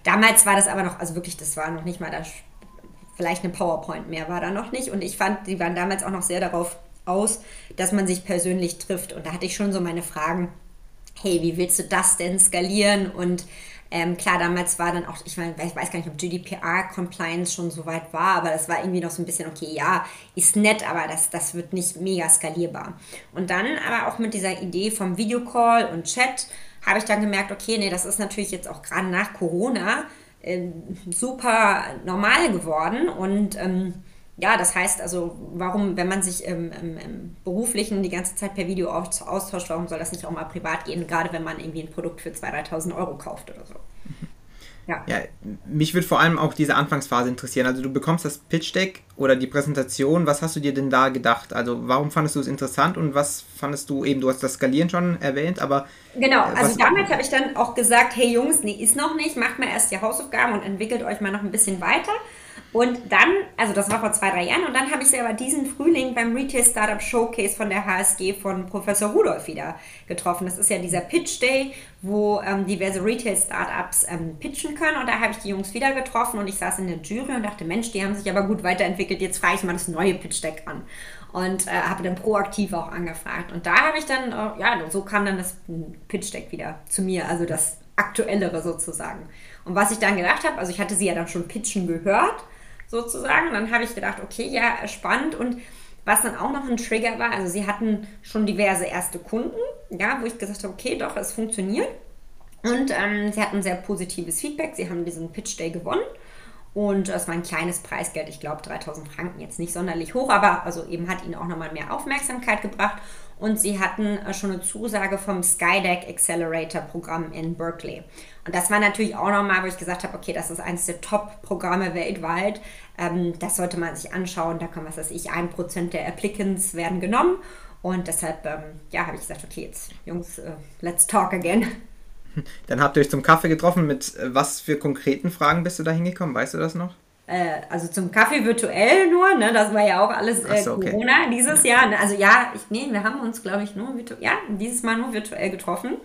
Damals war das aber noch, also wirklich, das war noch nicht mal das, vielleicht eine PowerPoint mehr war da noch nicht. Und ich fand, die waren damals auch noch sehr darauf aus, dass man sich persönlich trifft. Und da hatte ich schon so meine Fragen, hey, wie willst du das denn skalieren? Und ähm, klar, damals war dann auch, ich meine, ich weiß gar nicht, ob GDPR-Compliance schon so weit war, aber das war irgendwie noch so ein bisschen, okay, ja, ist nett, aber das, das wird nicht mega skalierbar. Und dann aber auch mit dieser Idee vom Videocall und Chat habe ich dann gemerkt, okay, nee, das ist natürlich jetzt auch gerade nach Corona äh, super normal geworden und ähm, ja, das heißt also, warum, wenn man sich im, im, im, Beruflichen die ganze Zeit per Video austauscht, warum soll das nicht auch mal privat gehen, gerade wenn man irgendwie ein Produkt für 2.000, 3.000 Euro kauft oder so. Ja. ja, mich würde vor allem auch diese Anfangsphase interessieren. Also du bekommst das Pitch Deck oder die Präsentation. Was hast du dir denn da gedacht? Also warum fandest du es interessant und was fandest du eben, du hast das Skalieren schon erwähnt, aber... Genau, äh, also damals habe ich dann auch gesagt, hey Jungs, nee, ist noch nicht, macht mal erst die Hausaufgaben und entwickelt euch mal noch ein bisschen weiter. Und dann, also das war vor zwei, drei Jahren, und dann habe ich sie aber diesen Frühling beim Retail Startup Showcase von der HSG von Professor Rudolf wieder getroffen. Das ist ja dieser Pitch Day, wo ähm, diverse Retail Startups ähm, pitchen können. Und da habe ich die Jungs wieder getroffen und ich saß in der Jury und dachte, Mensch, die haben sich aber gut weiterentwickelt, jetzt frage ich mal das neue Pitch Deck an. Und äh, habe dann proaktiv auch angefragt. Und da habe ich dann, äh, ja, so kam dann das Pitch Deck wieder zu mir, also das aktuellere sozusagen. Und was ich dann gedacht habe, also ich hatte sie ja dann schon pitchen gehört sozusagen. Dann habe ich gedacht, okay, ja, spannend. Und was dann auch noch ein Trigger war, also sie hatten schon diverse erste Kunden, ja, wo ich gesagt habe, okay, doch, es funktioniert. Und ähm, sie hatten sehr positives Feedback. Sie haben diesen Pitch Day gewonnen. Und das war ein kleines Preisgeld, ich glaube 3000 Franken, jetzt nicht sonderlich hoch, aber also eben hat ihnen auch nochmal mehr Aufmerksamkeit gebracht. Und sie hatten äh, schon eine Zusage vom Skydeck Accelerator Programm in Berkeley. Und das war natürlich auch nochmal, wo ich gesagt habe, okay, das ist eines der Top-Programme weltweit. Ähm, das sollte man sich anschauen. Da kommen, was weiß ich, ein Prozent der Applicants werden genommen. Und deshalb, ähm, ja, habe ich gesagt, okay, jetzt, Jungs, uh, let's talk again. Dann habt ihr euch zum Kaffee getroffen. Mit äh, was für konkreten Fragen bist du da hingekommen? Weißt du das noch? Äh, also zum Kaffee virtuell nur, ne? Das war ja auch alles äh, so, okay. Corona dieses ja. Jahr. Ne? Also ja, ich, nee, wir haben uns, glaube ich, nur virtuell, ja, dieses Mal nur virtuell getroffen.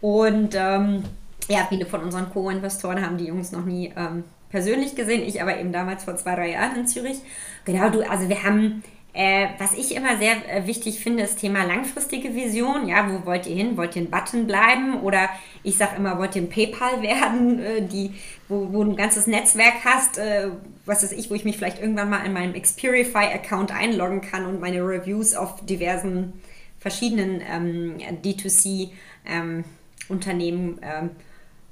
Und ähm, ja, viele von unseren Co-Investoren haben die Jungs noch nie ähm, persönlich gesehen. Ich aber eben damals vor zwei, drei Jahren in Zürich. Genau, du, also wir haben Äh, was ich immer sehr äh, wichtig finde, ist Thema langfristige Vision. Ja, wo wollt ihr hin? Wollt ihr ein Button bleiben? Oder ich sage immer, wollt ihr ein PayPal werden, äh, die, wo, wo du ein ganzes Netzwerk hast, äh, was weiß ich, wo ich mich vielleicht irgendwann mal in meinem Xperify-Account einloggen kann und meine Reviews auf diversen verschiedenen ähm, D2C-Unternehmen ähm, ähm,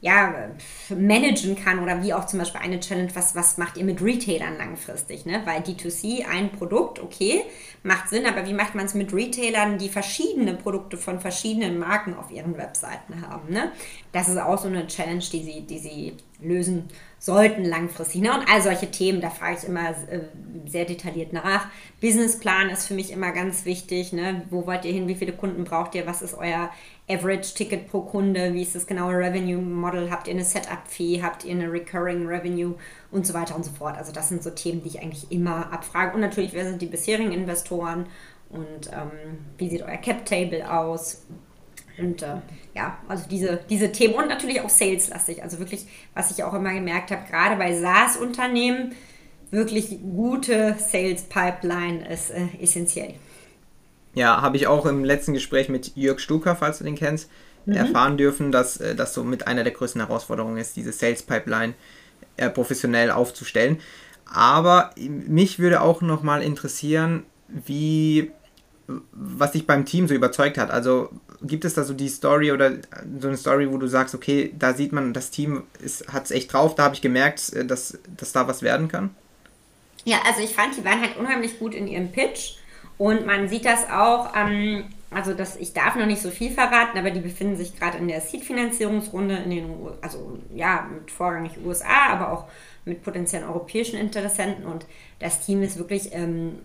ja, managen kann oder wie auch zum Beispiel eine Challenge, was, was macht ihr mit Retailern langfristig, ne? Weil D2C, ein Produkt, okay, macht Sinn, aber wie macht man es mit Retailern, die verschiedene Produkte von verschiedenen Marken auf ihren Webseiten haben, ne? Das ist auch so eine Challenge, die sie, die sie lösen sollten langfristig. Ne? Und all solche Themen, da frage ich immer äh, sehr detailliert nach. Businessplan ist für mich immer ganz wichtig. Ne? Wo wollt ihr hin? Wie viele Kunden braucht ihr? Was ist euer Average Ticket pro Kunde? Wie ist das genaue Revenue Model? Habt ihr eine Setup-Fee? Habt ihr eine Recurring Revenue? Und so weiter und so fort. Also das sind so Themen, die ich eigentlich immer abfrage. Und natürlich, wer sind die bisherigen Investoren? Und ähm, wie sieht euer Cap-Table aus? Und äh, ja, also diese, diese Themen und natürlich auch saleslastig. Also wirklich, was ich auch immer gemerkt habe, gerade bei SaaS-Unternehmen, wirklich gute Sales-Pipeline ist äh, essentiell. Ja, habe ich auch im letzten Gespräch mit Jörg Stucker, falls du den kennst, mhm. erfahren dürfen, dass äh, das so mit einer der größten Herausforderungen ist, diese Sales-Pipeline äh, professionell aufzustellen. Aber mich würde auch nochmal interessieren, wie was dich beim Team so überzeugt hat. Also gibt es da so die Story oder so eine Story, wo du sagst, okay, da sieht man, das Team hat es echt drauf, da habe ich gemerkt, äh, dass, dass da was werden kann? Ja, also ich fand, die waren halt unheimlich gut in ihrem Pitch und man sieht das auch, ähm, also das, ich darf noch nicht so viel verraten, aber die befinden sich gerade in der Seed-Finanzierungsrunde in den, also ja, mit vorrangig USA, aber auch mit potenziellen europäischen Interessenten und das Team ist wirklich ähm,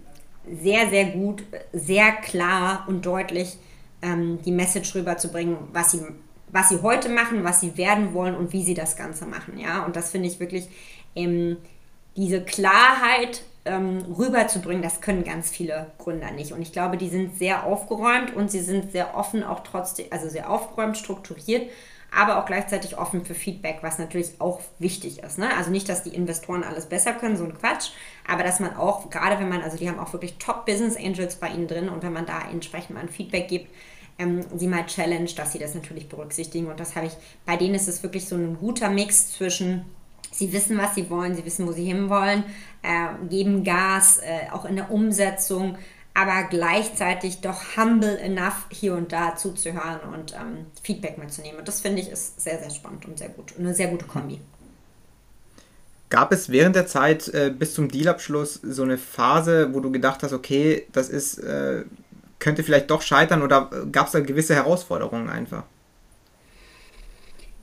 sehr, sehr gut, sehr klar und deutlich ähm, die Message rüberzubringen, was sie, was sie heute machen, was sie werden wollen und wie sie das Ganze machen. Ja? Und das finde ich wirklich, ähm, diese Klarheit ähm, rüberzubringen, das können ganz viele Gründer nicht. Und ich glaube, die sind sehr aufgeräumt und sie sind sehr offen, auch trotzdem, also sehr aufgeräumt, strukturiert aber auch gleichzeitig offen für Feedback, was natürlich auch wichtig ist. Ne? Also nicht, dass die Investoren alles besser können, so ein Quatsch, aber dass man auch, gerade wenn man, also die haben auch wirklich Top-Business Angels bei ihnen drin und wenn man da entsprechend mal ein Feedback gibt, ähm, sie mal challenge, dass sie das natürlich berücksichtigen. Und das habe ich, bei denen ist es wirklich so ein guter Mix zwischen Sie wissen, was sie wollen, sie wissen, wo sie hinwollen, äh, geben Gas, äh, auch in der Umsetzung, aber gleichzeitig doch humble enough, hier und da zuzuhören und ähm, Feedback mitzunehmen. Und das finde ich ist sehr, sehr spannend und sehr gut. Eine sehr gute Kombi. Gab es während der Zeit äh, bis zum Dealabschluss so eine Phase, wo du gedacht hast, okay, das ist, äh, könnte vielleicht doch scheitern oder gab es da gewisse Herausforderungen einfach?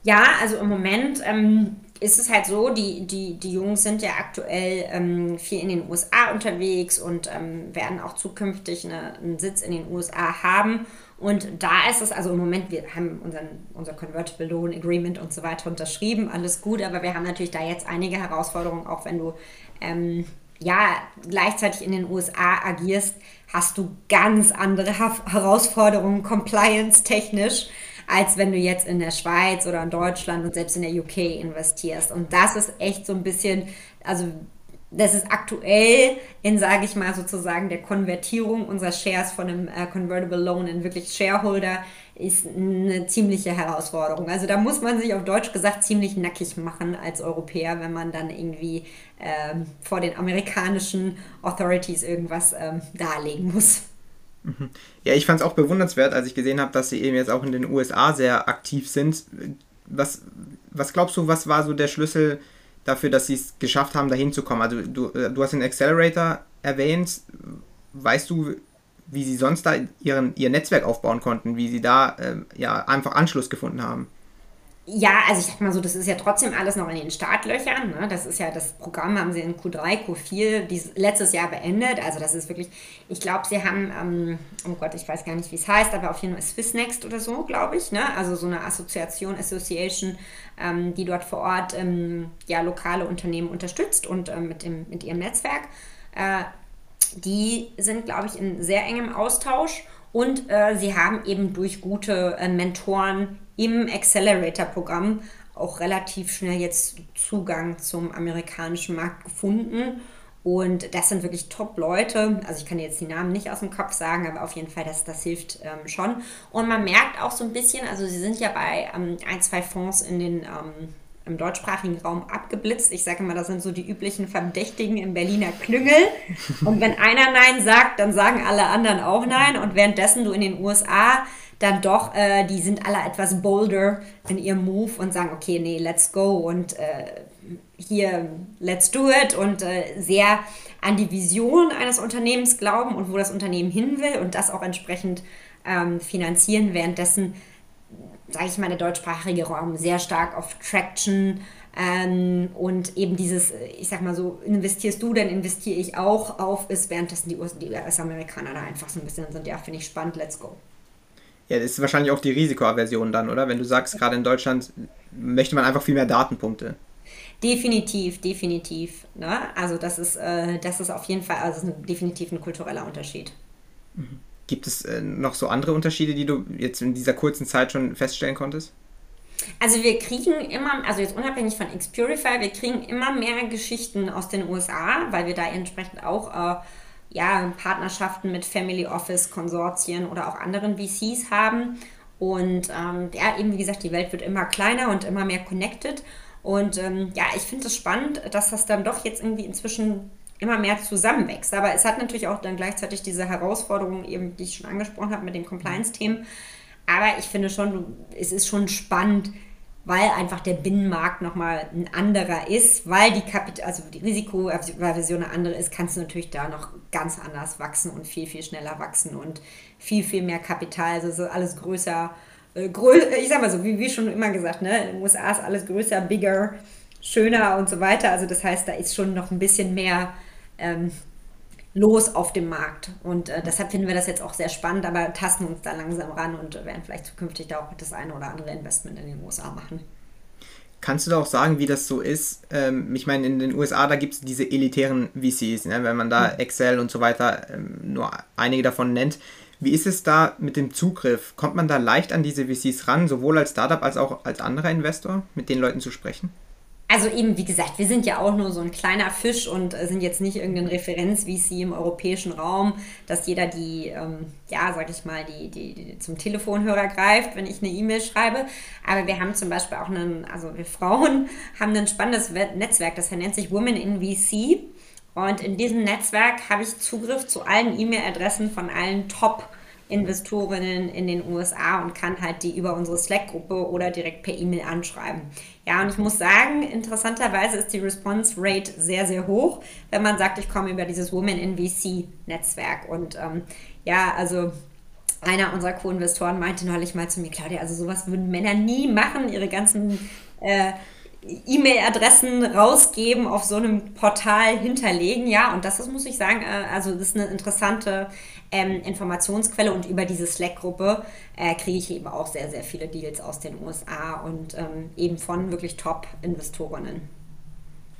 Ja, also im Moment ähm, ist es halt so, die, die, die Jungs sind ja aktuell ähm, viel in den USA unterwegs und ähm, werden auch zukünftig eine, einen Sitz in den USA haben. Und da ist es, also im Moment, wir haben unseren, unser Convertible Loan Agreement und so weiter unterschrieben, alles gut, aber wir haben natürlich da jetzt einige Herausforderungen, auch wenn du ähm, ja gleichzeitig in den USA agierst, hast du ganz andere Herausforderungen, compliance-technisch als wenn du jetzt in der Schweiz oder in Deutschland und selbst in der UK investierst. Und das ist echt so ein bisschen, also das ist aktuell in, sage ich mal, sozusagen der Konvertierung unserer Shares von einem äh, Convertible Loan in wirklich Shareholder ist eine ziemliche Herausforderung. Also da muss man sich auf Deutsch gesagt ziemlich nackig machen als Europäer, wenn man dann irgendwie ähm, vor den amerikanischen Authorities irgendwas ähm, darlegen muss. Mhm. Ja, ich fand es auch bewundernswert, als ich gesehen habe, dass sie eben jetzt auch in den USA sehr aktiv sind. Was, was glaubst du, was war so der Schlüssel dafür, dass sie es geschafft haben, dahin zu kommen? Also du, äh, du hast den Accelerator erwähnt. Weißt du, wie sie sonst da ihren, ihr Netzwerk aufbauen konnten, wie sie da äh, ja einfach Anschluss gefunden haben? Ja, also ich sag mal so, das ist ja trotzdem alles noch in den Startlöchern. Ne? Das ist ja, das Programm haben sie in Q3, Q4 dieses, letztes Jahr beendet. Also das ist wirklich, ich glaube, sie haben, ähm, oh Gott, ich weiß gar nicht, wie es heißt, aber auf jeden Fall Swissnext oder so, glaube ich. Ne? Also so eine Assoziation, Association, ähm, die dort vor Ort ähm, ja, lokale Unternehmen unterstützt und ähm, mit, dem, mit ihrem Netzwerk. Äh, die sind, glaube ich, in sehr engem Austausch und äh, sie haben eben durch gute äh, Mentoren im Accelerator-Programm auch relativ schnell jetzt Zugang zum amerikanischen Markt gefunden. Und das sind wirklich Top-Leute. Also ich kann jetzt die Namen nicht aus dem Kopf sagen, aber auf jeden Fall, das, das hilft ähm, schon. Und man merkt auch so ein bisschen, also sie sind ja bei ähm, ein, zwei Fonds in den ähm, im deutschsprachigen Raum abgeblitzt. Ich sage immer, das sind so die üblichen Verdächtigen im Berliner Klüngel. Und wenn einer Nein sagt, dann sagen alle anderen auch Nein. Und währenddessen du in den USA dann doch, äh, die sind alle etwas bolder in ihrem Move und sagen, okay, nee, let's go und äh, hier, let's do it und äh, sehr an die Vision eines Unternehmens glauben und wo das Unternehmen hin will und das auch entsprechend ähm, finanzieren, währenddessen sage ich mal, der deutschsprachige Raum sehr stark auf Traction ähm, und eben dieses, ich sag mal so, investierst du, dann investiere ich auch auf, ist währenddessen die US-Amerikaner da einfach so ein bisschen sind, ja, finde ich spannend, let's go. Ja, das ist wahrscheinlich auch die Risikoaversion dann, oder? Wenn du sagst, gerade in Deutschland möchte man einfach viel mehr Datenpunkte. Definitiv, definitiv. Ne? Also das ist, äh, das ist auf jeden Fall, also definitiv ein kultureller Unterschied. Mhm. Gibt es äh, noch so andere Unterschiede, die du jetzt in dieser kurzen Zeit schon feststellen konntest? Also wir kriegen immer, also jetzt unabhängig von Xpurify, wir kriegen immer mehr Geschichten aus den USA, weil wir da entsprechend auch äh, ja, Partnerschaften mit Family Office, Konsortien oder auch anderen VCs haben. Und ähm, ja, eben wie gesagt, die Welt wird immer kleiner und immer mehr connected. Und ähm, ja, ich finde es spannend, dass das dann doch jetzt irgendwie inzwischen immer mehr zusammenwächst. Aber es hat natürlich auch dann gleichzeitig diese Herausforderungen, eben, die ich schon angesprochen habe mit den Compliance-Themen. Aber ich finde schon, es ist schon spannend, weil einfach der Binnenmarkt nochmal ein anderer ist, weil die Kapital, also die Risikoversion eine andere ist, kannst du natürlich da noch ganz anders wachsen und viel, viel schneller wachsen und viel, viel mehr Kapital. Also so alles größer, äh, ich sag mal so, wie, wie schon immer gesagt, ne? in den USA ist alles größer, bigger, schöner und so weiter. Also das heißt, da ist schon noch ein bisschen mehr ähm, los auf dem Markt. Und äh, deshalb finden wir das jetzt auch sehr spannend, aber tasten uns da langsam ran und werden vielleicht zukünftig da auch das eine oder andere Investment in den USA machen. Kannst du da auch sagen, wie das so ist? Ähm, ich meine, in den USA, da gibt es diese elitären VCs, ne? wenn man da Excel und so weiter ähm, nur einige davon nennt. Wie ist es da mit dem Zugriff? Kommt man da leicht an diese VCs ran, sowohl als Startup als auch als anderer Investor, mit den Leuten zu sprechen? Also eben, wie gesagt, wir sind ja auch nur so ein kleiner Fisch und äh, sind jetzt nicht irgendein Referenz, wie sie im europäischen Raum, dass jeder die, ähm, ja, sag ich mal, die, die, die, zum Telefonhörer greift, wenn ich eine E-Mail schreibe. Aber wir haben zum Beispiel auch einen, also wir Frauen haben ein spannendes Netzwerk, das nennt sich Women in VC. Und in diesem Netzwerk habe ich Zugriff zu allen E-Mail-Adressen von allen Top- Investorinnen in den USA und kann halt die über unsere Slack-Gruppe oder direkt per E-Mail anschreiben. Ja, und ich muss sagen, interessanterweise ist die Response Rate sehr, sehr hoch, wenn man sagt, ich komme über dieses Women in VC-Netzwerk. Und ähm, ja, also einer unserer Co-Investoren meinte neulich mal zu mir, Claudia, also sowas würden Männer nie machen, ihre ganzen äh, E-Mail-Adressen rausgeben, auf so einem Portal hinterlegen. Ja, und das ist, muss ich sagen, äh, also das ist eine interessante ähm, Informationsquelle und über diese Slack-Gruppe äh, kriege ich eben auch sehr, sehr viele Deals aus den USA und ähm, eben von wirklich Top-Investorinnen.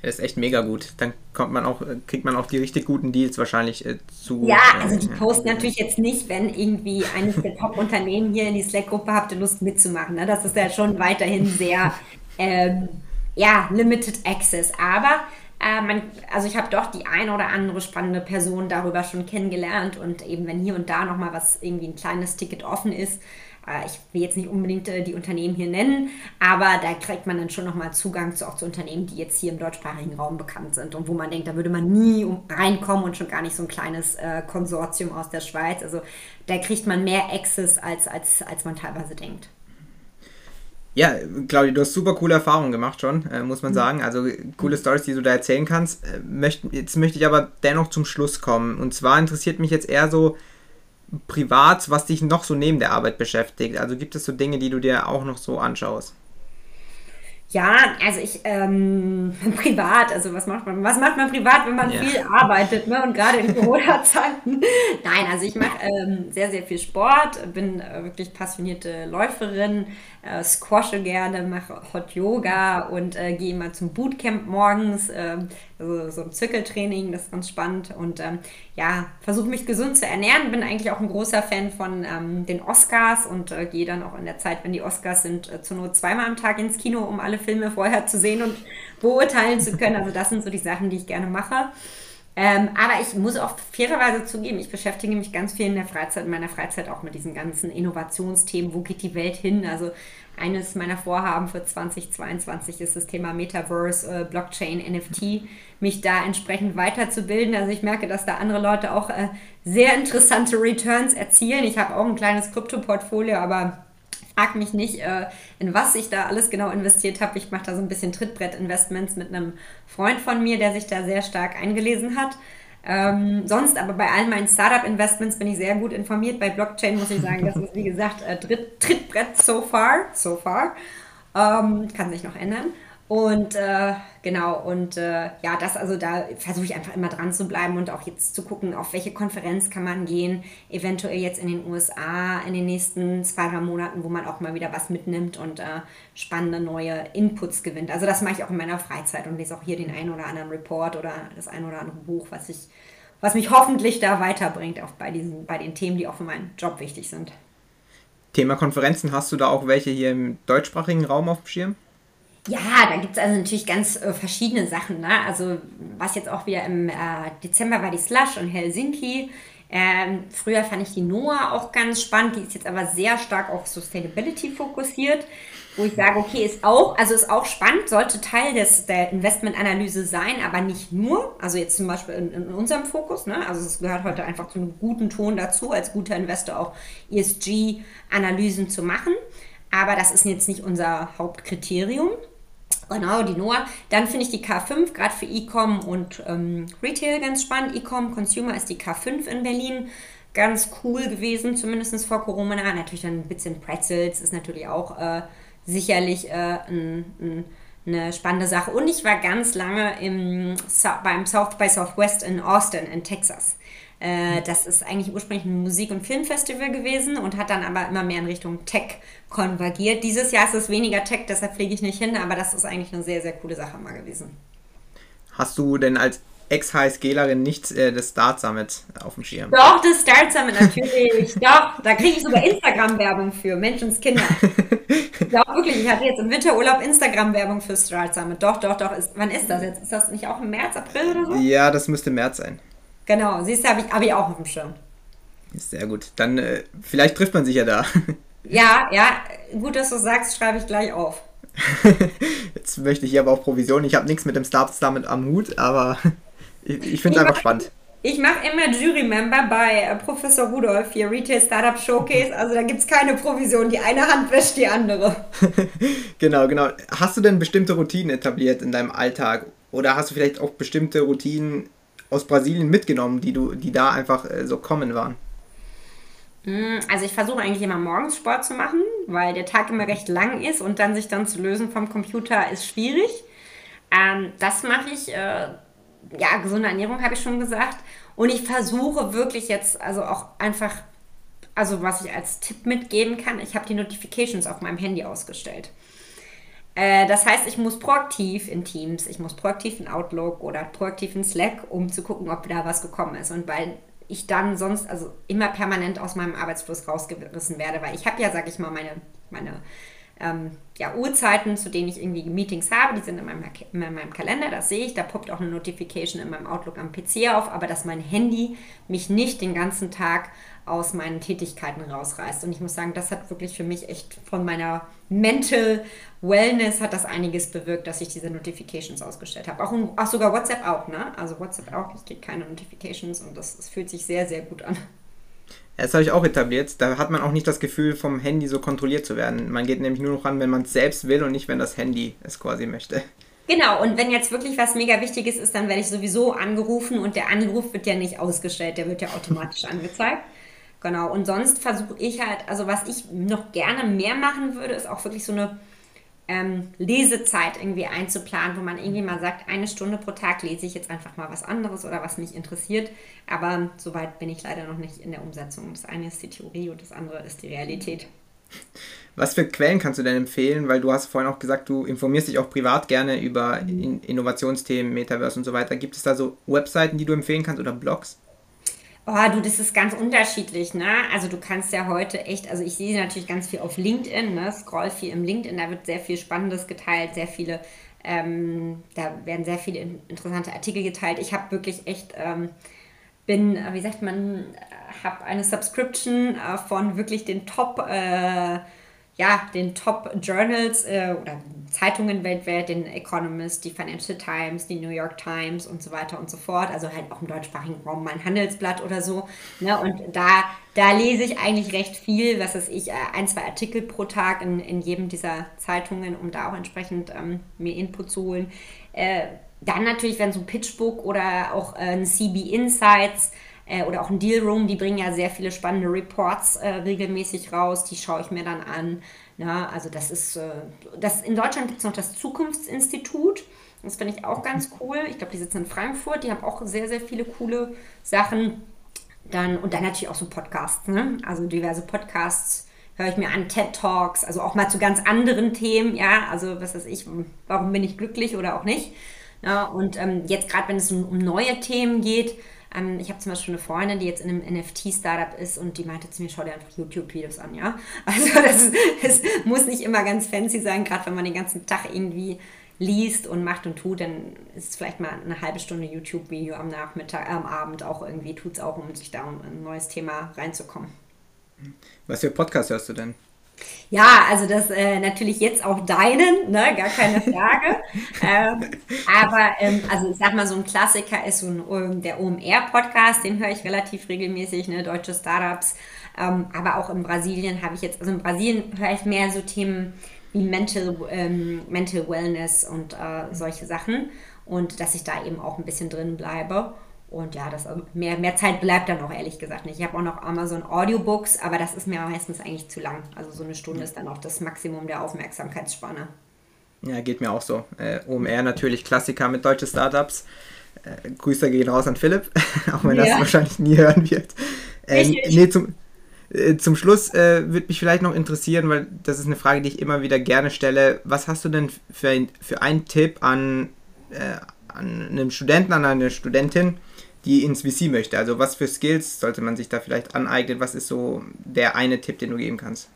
Das ist echt mega gut. Dann kommt man auch, kriegt man auch die richtig guten Deals wahrscheinlich äh, zu. Ja, also die posten ja. natürlich jetzt nicht, wenn irgendwie eines der Top-Unternehmen hier in die Slack-Gruppe habt, Lust mitzumachen. Ne? Das ist ja schon weiterhin sehr ähm, ja, Limited Access. Aber äh, man, also ich habe doch die ein oder andere spannende Person darüber schon kennengelernt und eben wenn hier und da nochmal was irgendwie ein kleines Ticket offen ist, äh, ich will jetzt nicht unbedingt äh, die Unternehmen hier nennen, aber da kriegt man dann schon nochmal Zugang zu auch zu Unternehmen, die jetzt hier im deutschsprachigen Raum bekannt sind und wo man denkt, da würde man nie reinkommen und schon gar nicht so ein kleines äh, Konsortium aus der Schweiz. Also da kriegt man mehr Access, als, als, als man teilweise denkt. Ja, Claudia, du hast super coole Erfahrungen gemacht schon, äh, muss man mhm. sagen. Also coole Stories, die du da erzählen kannst. Äh, möcht, jetzt möchte ich aber dennoch zum Schluss kommen. Und zwar interessiert mich jetzt eher so privat, was dich noch so neben der Arbeit beschäftigt. Also gibt es so Dinge, die du dir auch noch so anschaust? Ja, also ich ähm, privat, also was macht man, was macht man privat, wenn man ja. viel arbeitet, ne? Und gerade in Corona-Zeiten. Nein, also ich mache ähm, sehr, sehr viel Sport, bin äh, wirklich passionierte Läuferin, äh, squashe gerne, mache Hot Yoga und äh, gehe immer zum Bootcamp morgens, äh, also so ein Zirkeltraining, das ist ganz spannend und ähm, ja, versuche mich gesund zu ernähren, bin eigentlich auch ein großer Fan von ähm, den Oscars und äh, gehe dann auch in der Zeit, wenn die Oscars sind, äh, zur Not zweimal am Tag ins Kino, um alle Filme vorher zu sehen und beurteilen zu können. Also das sind so die Sachen, die ich gerne mache. Ähm, aber ich muss auch fairerweise zugeben, ich beschäftige mich ganz viel in der Freizeit, in meiner Freizeit auch mit diesen ganzen Innovationsthemen. Wo geht die Welt hin? Also eines meiner Vorhaben für 2022 ist das Thema Metaverse, äh, Blockchain, NFT, mich da entsprechend weiterzubilden. Also ich merke, dass da andere Leute auch äh, sehr interessante Returns erzielen. Ich habe auch ein kleines Krypto-Portfolio, aber frag mich nicht, äh, in was ich da alles genau investiert habe. Ich mache da so ein bisschen Trittbrett-Investments mit einem Freund von mir, der sich da sehr stark eingelesen hat. Ähm, sonst aber bei all meinen Startup-Investments bin ich sehr gut informiert. Bei Blockchain muss ich sagen, das ist wie gesagt äh, Trittbrett so far. So far. Ähm, kann sich noch ändern. Und äh, genau, und äh, ja, das also da versuche ich einfach immer dran zu bleiben und auch jetzt zu gucken, auf welche Konferenz kann man gehen, eventuell jetzt in den USA in den nächsten zwei, drei Monaten, wo man auch mal wieder was mitnimmt und äh, spannende neue Inputs gewinnt. Also das mache ich auch in meiner Freizeit und lese auch hier den einen oder anderen Report oder das ein oder andere Buch, was ich, was mich hoffentlich da weiterbringt, auch bei diesen, bei den Themen, die auch für meinen Job wichtig sind. Thema Konferenzen, hast du da auch welche hier im deutschsprachigen Raum auf dem Schirm? Ja, da gibt es also natürlich ganz äh, verschiedene Sachen. Ne? Also was jetzt auch wieder im äh, Dezember war die Slush und Helsinki. Ähm, früher fand ich die NOAA auch ganz spannend. Die ist jetzt aber sehr stark auf Sustainability fokussiert, wo ich sage, okay, ist auch, also ist auch spannend, sollte Teil des, der Investmentanalyse sein, aber nicht nur. Also jetzt zum Beispiel in, in unserem Fokus. Ne? Also es gehört heute einfach zu einem guten Ton dazu, als guter Investor auch ESG-Analysen zu machen. Aber das ist jetzt nicht unser Hauptkriterium. Genau, die Noah. Dann finde ich die K5 gerade für E-Com und ähm, Retail ganz spannend. E-Com Consumer ist die K5 in Berlin. Ganz cool gewesen, zumindest vor Corona. Natürlich dann ein bisschen Pretzels ist natürlich auch äh, sicherlich äh, ein, ein, eine spannende Sache. Und ich war ganz lange im, beim South by Southwest in Austin in Texas. Äh, das ist eigentlich ursprünglich ein Musik- und Filmfestival gewesen und hat dann aber immer mehr in Richtung Tech konvergiert. Dieses Jahr ist es weniger Tech, deshalb fliege ich nicht hin, aber das ist eigentlich eine sehr, sehr coole Sache mal gewesen. Hast du denn als Ex-HSGlerin nicht äh, das Start Summit auf dem Schirm? Doch, das Start Summit natürlich. Doch, da kriege ich sogar Instagram-Werbung für Menschenskinder. Doch, wirklich. Ich hatte jetzt im Winterurlaub Instagram-Werbung für Start Summit. Doch, doch, doch. Ist, wann ist das jetzt? Ist das nicht auch im März, April oder so? Ja, das müsste März sein. Genau, siehst du, habe ich, hab ich auch auf dem Schirm. Sehr gut. Dann äh, vielleicht trifft man sich ja da. Ja, ja, gut, dass du sagst, schreibe ich gleich auf. Jetzt möchte ich hier aber auch Provision. Ich habe nichts mit dem Startups damit am Hut, aber ich, ich finde es einfach mach, spannend. Ich mache immer Jury-Member bei äh, Professor Rudolf hier, Retail Startup Showcase. Also da gibt es keine Provision. Die eine Hand wäscht die andere. genau, genau. Hast du denn bestimmte Routinen etabliert in deinem Alltag? Oder hast du vielleicht auch bestimmte Routinen aus Brasilien mitgenommen, die du, die da einfach äh, so kommen waren? Mm, also ich versuche eigentlich immer morgens Sport zu machen, weil der Tag immer recht lang ist und dann sich dann zu lösen vom Computer ist schwierig. Ähm, das mache ich, äh, ja, gesunde Ernährung habe ich schon gesagt. Und ich versuche wirklich jetzt, also auch einfach, also was ich als Tipp mitgeben kann, ich habe die Notifications auf meinem Handy ausgestellt. Äh, das heißt, ich muss proaktiv in Teams, ich muss proaktiv in Outlook oder proaktiv in Slack, um zu gucken, ob da was gekommen ist. Und weil ich dann sonst also immer permanent aus meinem Arbeitsfluss rausgerissen werde, weil ich habe ja, sag ich mal, meine, meine ähm, ja, Uhrzeiten, zu denen ich irgendwie Meetings habe, die sind in meinem, in meinem Kalender, das sehe ich, da poppt auch eine Notification in meinem Outlook am PC auf, aber dass mein Handy mich nicht den ganzen Tag aus meinen Tätigkeiten rausreißt. Und ich muss sagen, das hat wirklich für mich echt von meiner Mental Wellness hat das einiges bewirkt, dass ich diese Notifications ausgestellt habe. Auch, auch sogar WhatsApp auch, ne? Also WhatsApp auch, ich kriege keine Notifications und das, das fühlt sich sehr, sehr gut an. Das habe ich auch etabliert. Da hat man auch nicht das Gefühl, vom Handy so kontrolliert zu werden. Man geht nämlich nur noch ran, wenn man es selbst will und nicht, wenn das Handy es quasi möchte. Genau, und wenn jetzt wirklich was mega Wichtiges ist, dann werde ich sowieso angerufen und der Anruf wird ja nicht ausgestellt, der wird ja automatisch angezeigt. Genau, und sonst versuche ich halt, also was ich noch gerne mehr machen würde, ist auch wirklich so eine ähm, Lesezeit irgendwie einzuplanen, wo man irgendwie mal sagt, eine Stunde pro Tag lese ich jetzt einfach mal was anderes oder was mich interessiert. Aber soweit bin ich leider noch nicht in der Umsetzung. Das eine ist die Theorie und das andere ist die Realität. Was für Quellen kannst du denn empfehlen? Weil du hast vorhin auch gesagt, du informierst dich auch privat gerne über mhm. Innovationsthemen, Metaverse und so weiter. Gibt es da so Webseiten, die du empfehlen kannst oder Blogs? Oh, du, das ist ganz unterschiedlich, ne? Also du kannst ja heute echt, also ich sehe natürlich ganz viel auf LinkedIn, ne? Scroll viel im LinkedIn, da wird sehr viel Spannendes geteilt, sehr viele Ähm, da werden sehr viele interessante Artikel geteilt. Ich habe wirklich echt, ähm, bin, äh, wie sagt man, habe eine Subscription äh, von wirklich den Top, äh, ja, den Top Journals äh, oder Zeitungen weltweit, den Economist, die Financial Times, die New York Times und so weiter und so fort. Also halt auch im deutschsprachigen Raum mein Handelsblatt oder so. Ne? Und da, da lese ich eigentlich recht viel, was weiß ich, äh, ein, zwei Artikel pro Tag in, in jedem dieser Zeitungen, um da auch entsprechend ähm, mir Input zu holen. Äh, dann natürlich, wenn so ein Pitchbook oder auch äh, ein CB Insights äh, oder auch ein Deal Room, die bringen ja sehr viele spannende Reports äh, regelmäßig raus, die schaue ich mir dann an. Ja, also das ist, äh, das, in Deutschland gibt es noch das Zukunftsinstitut. Das finde ich auch ganz cool. Ich glaube, die sitzen in Frankfurt. Die haben auch sehr, sehr viele coole Sachen. Dann, und dann natürlich auch so Podcasts. Ne? Also diverse Podcasts höre ich mir an, TED Talks, also auch mal zu ganz anderen Themen. Ja, also was weiß ich, warum bin ich glücklich oder auch nicht. Ja, und ähm, jetzt gerade, wenn es um, um neue Themen geht, ähm, ich habe zum Beispiel eine Freundin, die jetzt in einem NFT-Startup ist und die meinte zu mir, schau dir einfach YouTube-Videos an, ja. Also das, das muss nicht immer ganz fancy sein, gerade wenn man den ganzen Tag irgendwie liest und macht und tut, dann ist es vielleicht mal eine halbe Stunde YouTube-Video am Nachmittag, äh, am Abend auch irgendwie, tut es auch, um sich da um ein neues Thema reinzukommen. Was für Podcast hörst du denn? Ja, also das äh, natürlich jetzt auch deinen, ne, gar keine Frage. ähm, aber ähm, also ich sag mal, so ein Klassiker ist so ein, der OMR-Podcast, den höre ich relativ regelmäßig, ne, deutsche Startups. Ähm, aber auch in Brasilien habe ich jetzt, also in Brasilien höre ich mehr so Themen wie Mental, ähm, Mental Wellness und äh, solche Sachen. Und dass ich da eben auch ein bisschen drin bleibe. Und ja, das, mehr, mehr Zeit bleibt dann auch ehrlich gesagt nicht. Ich habe auch noch Amazon Audiobooks, aber das ist mir meistens eigentlich zu lang. Also so eine Stunde ist dann auch das Maximum der Aufmerksamkeitsspanne. Ja, geht mir auch so. Äh, OMR natürlich Klassiker mit deutschen Startups. Äh, Grüße gehen raus an Philipp, auch wenn ja. das wahrscheinlich nie hören wird. Äh, nee, zum, äh, zum Schluss äh, würde mich vielleicht noch interessieren, weil das ist eine Frage, die ich immer wieder gerne stelle. Was hast du denn für, ein, für einen Tipp an, äh, an einen Studenten, an eine Studentin, die ins VC möchte? Also was für Skills sollte man sich da vielleicht aneignen? Was ist so der eine Tipp, den du geben kannst?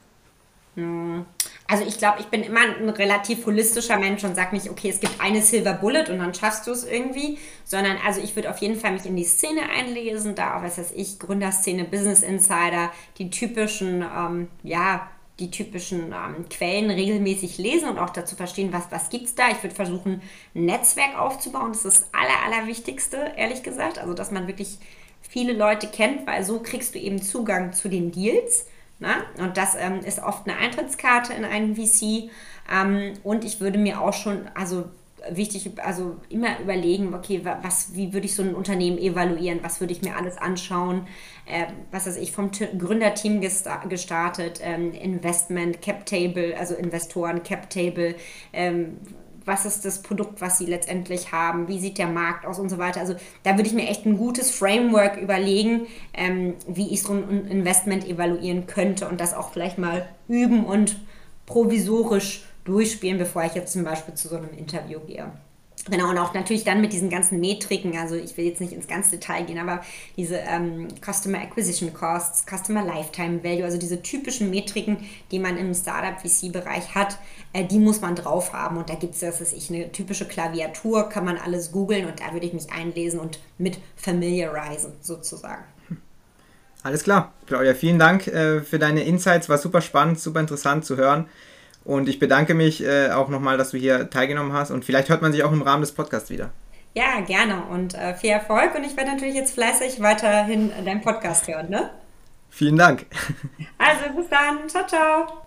Hm. Also ich glaube, ich bin immer ein relativ holistischer Mensch und sage nicht, okay, es gibt eine Silver Bullet und dann schaffst du es irgendwie, sondern also ich würde auf jeden Fall mich in die Szene einlesen, da, was weiß ich, Gründerszene, Business Insider, die typischen, ähm, ja, die typischen ähm, Quellen regelmäßig lesen und auch dazu verstehen, was, was gibt es da. Ich würde versuchen, ein Netzwerk aufzubauen. Das ist das Aller, Allerwichtigste, ehrlich gesagt. Also, dass man wirklich viele Leute kennt, weil so kriegst du eben Zugang zu den Deals. Na? Ne? Und das ähm, ist oft eine Eintrittskarte in einen VC. Ähm, und ich würde mir auch schon, also wichtig, also immer überlegen, okay, was, wie würde ich so ein Unternehmen evaluieren, was würde ich mir alles anschauen, äh, was weiß ich, vom T Gründerteam gestartet, ähm, Investment, Cap Table, also Investoren, Cap Table, ähm, was ist das Produkt, was sie letztendlich haben, wie sieht der Markt aus und so weiter. Also da würde ich mir echt ein gutes Framework überlegen, ähm, wie ich so ein Investment evaluieren könnte und das auch vielleicht mal üben und provisorisch durchspielen, bevor ich jetzt zum Beispiel zu so einem Interview gehe. Genau, und auch natürlich dann mit diesen ganzen Metriken, also ich will jetzt nicht ins ganze Detail gehen, aber diese ähm, Customer Acquisition Costs, Customer Lifetime Value, also diese typischen Metriken, die man im Startup-VC-Bereich hat, äh, die muss man drauf haben. Und da gibt es, das ist ich, eine typische Klaviatur, kann man alles googeln und da würde ich mich einlesen und mit familiarisen sozusagen. Alles klar. Claudia, vielen Dank äh, für deine Insights, war super spannend, super interessant zu hören. Und ich bedanke mich äh, auch nochmal, dass du hier teilgenommen hast. Und vielleicht hört man sich auch im Rahmen des Podcasts wieder. Ja, gerne. Und äh, viel Erfolg. Und ich werde natürlich jetzt fleißig weiterhin deinen Podcast hören. Ne? Vielen Dank. Also bis dann. Ciao, ciao.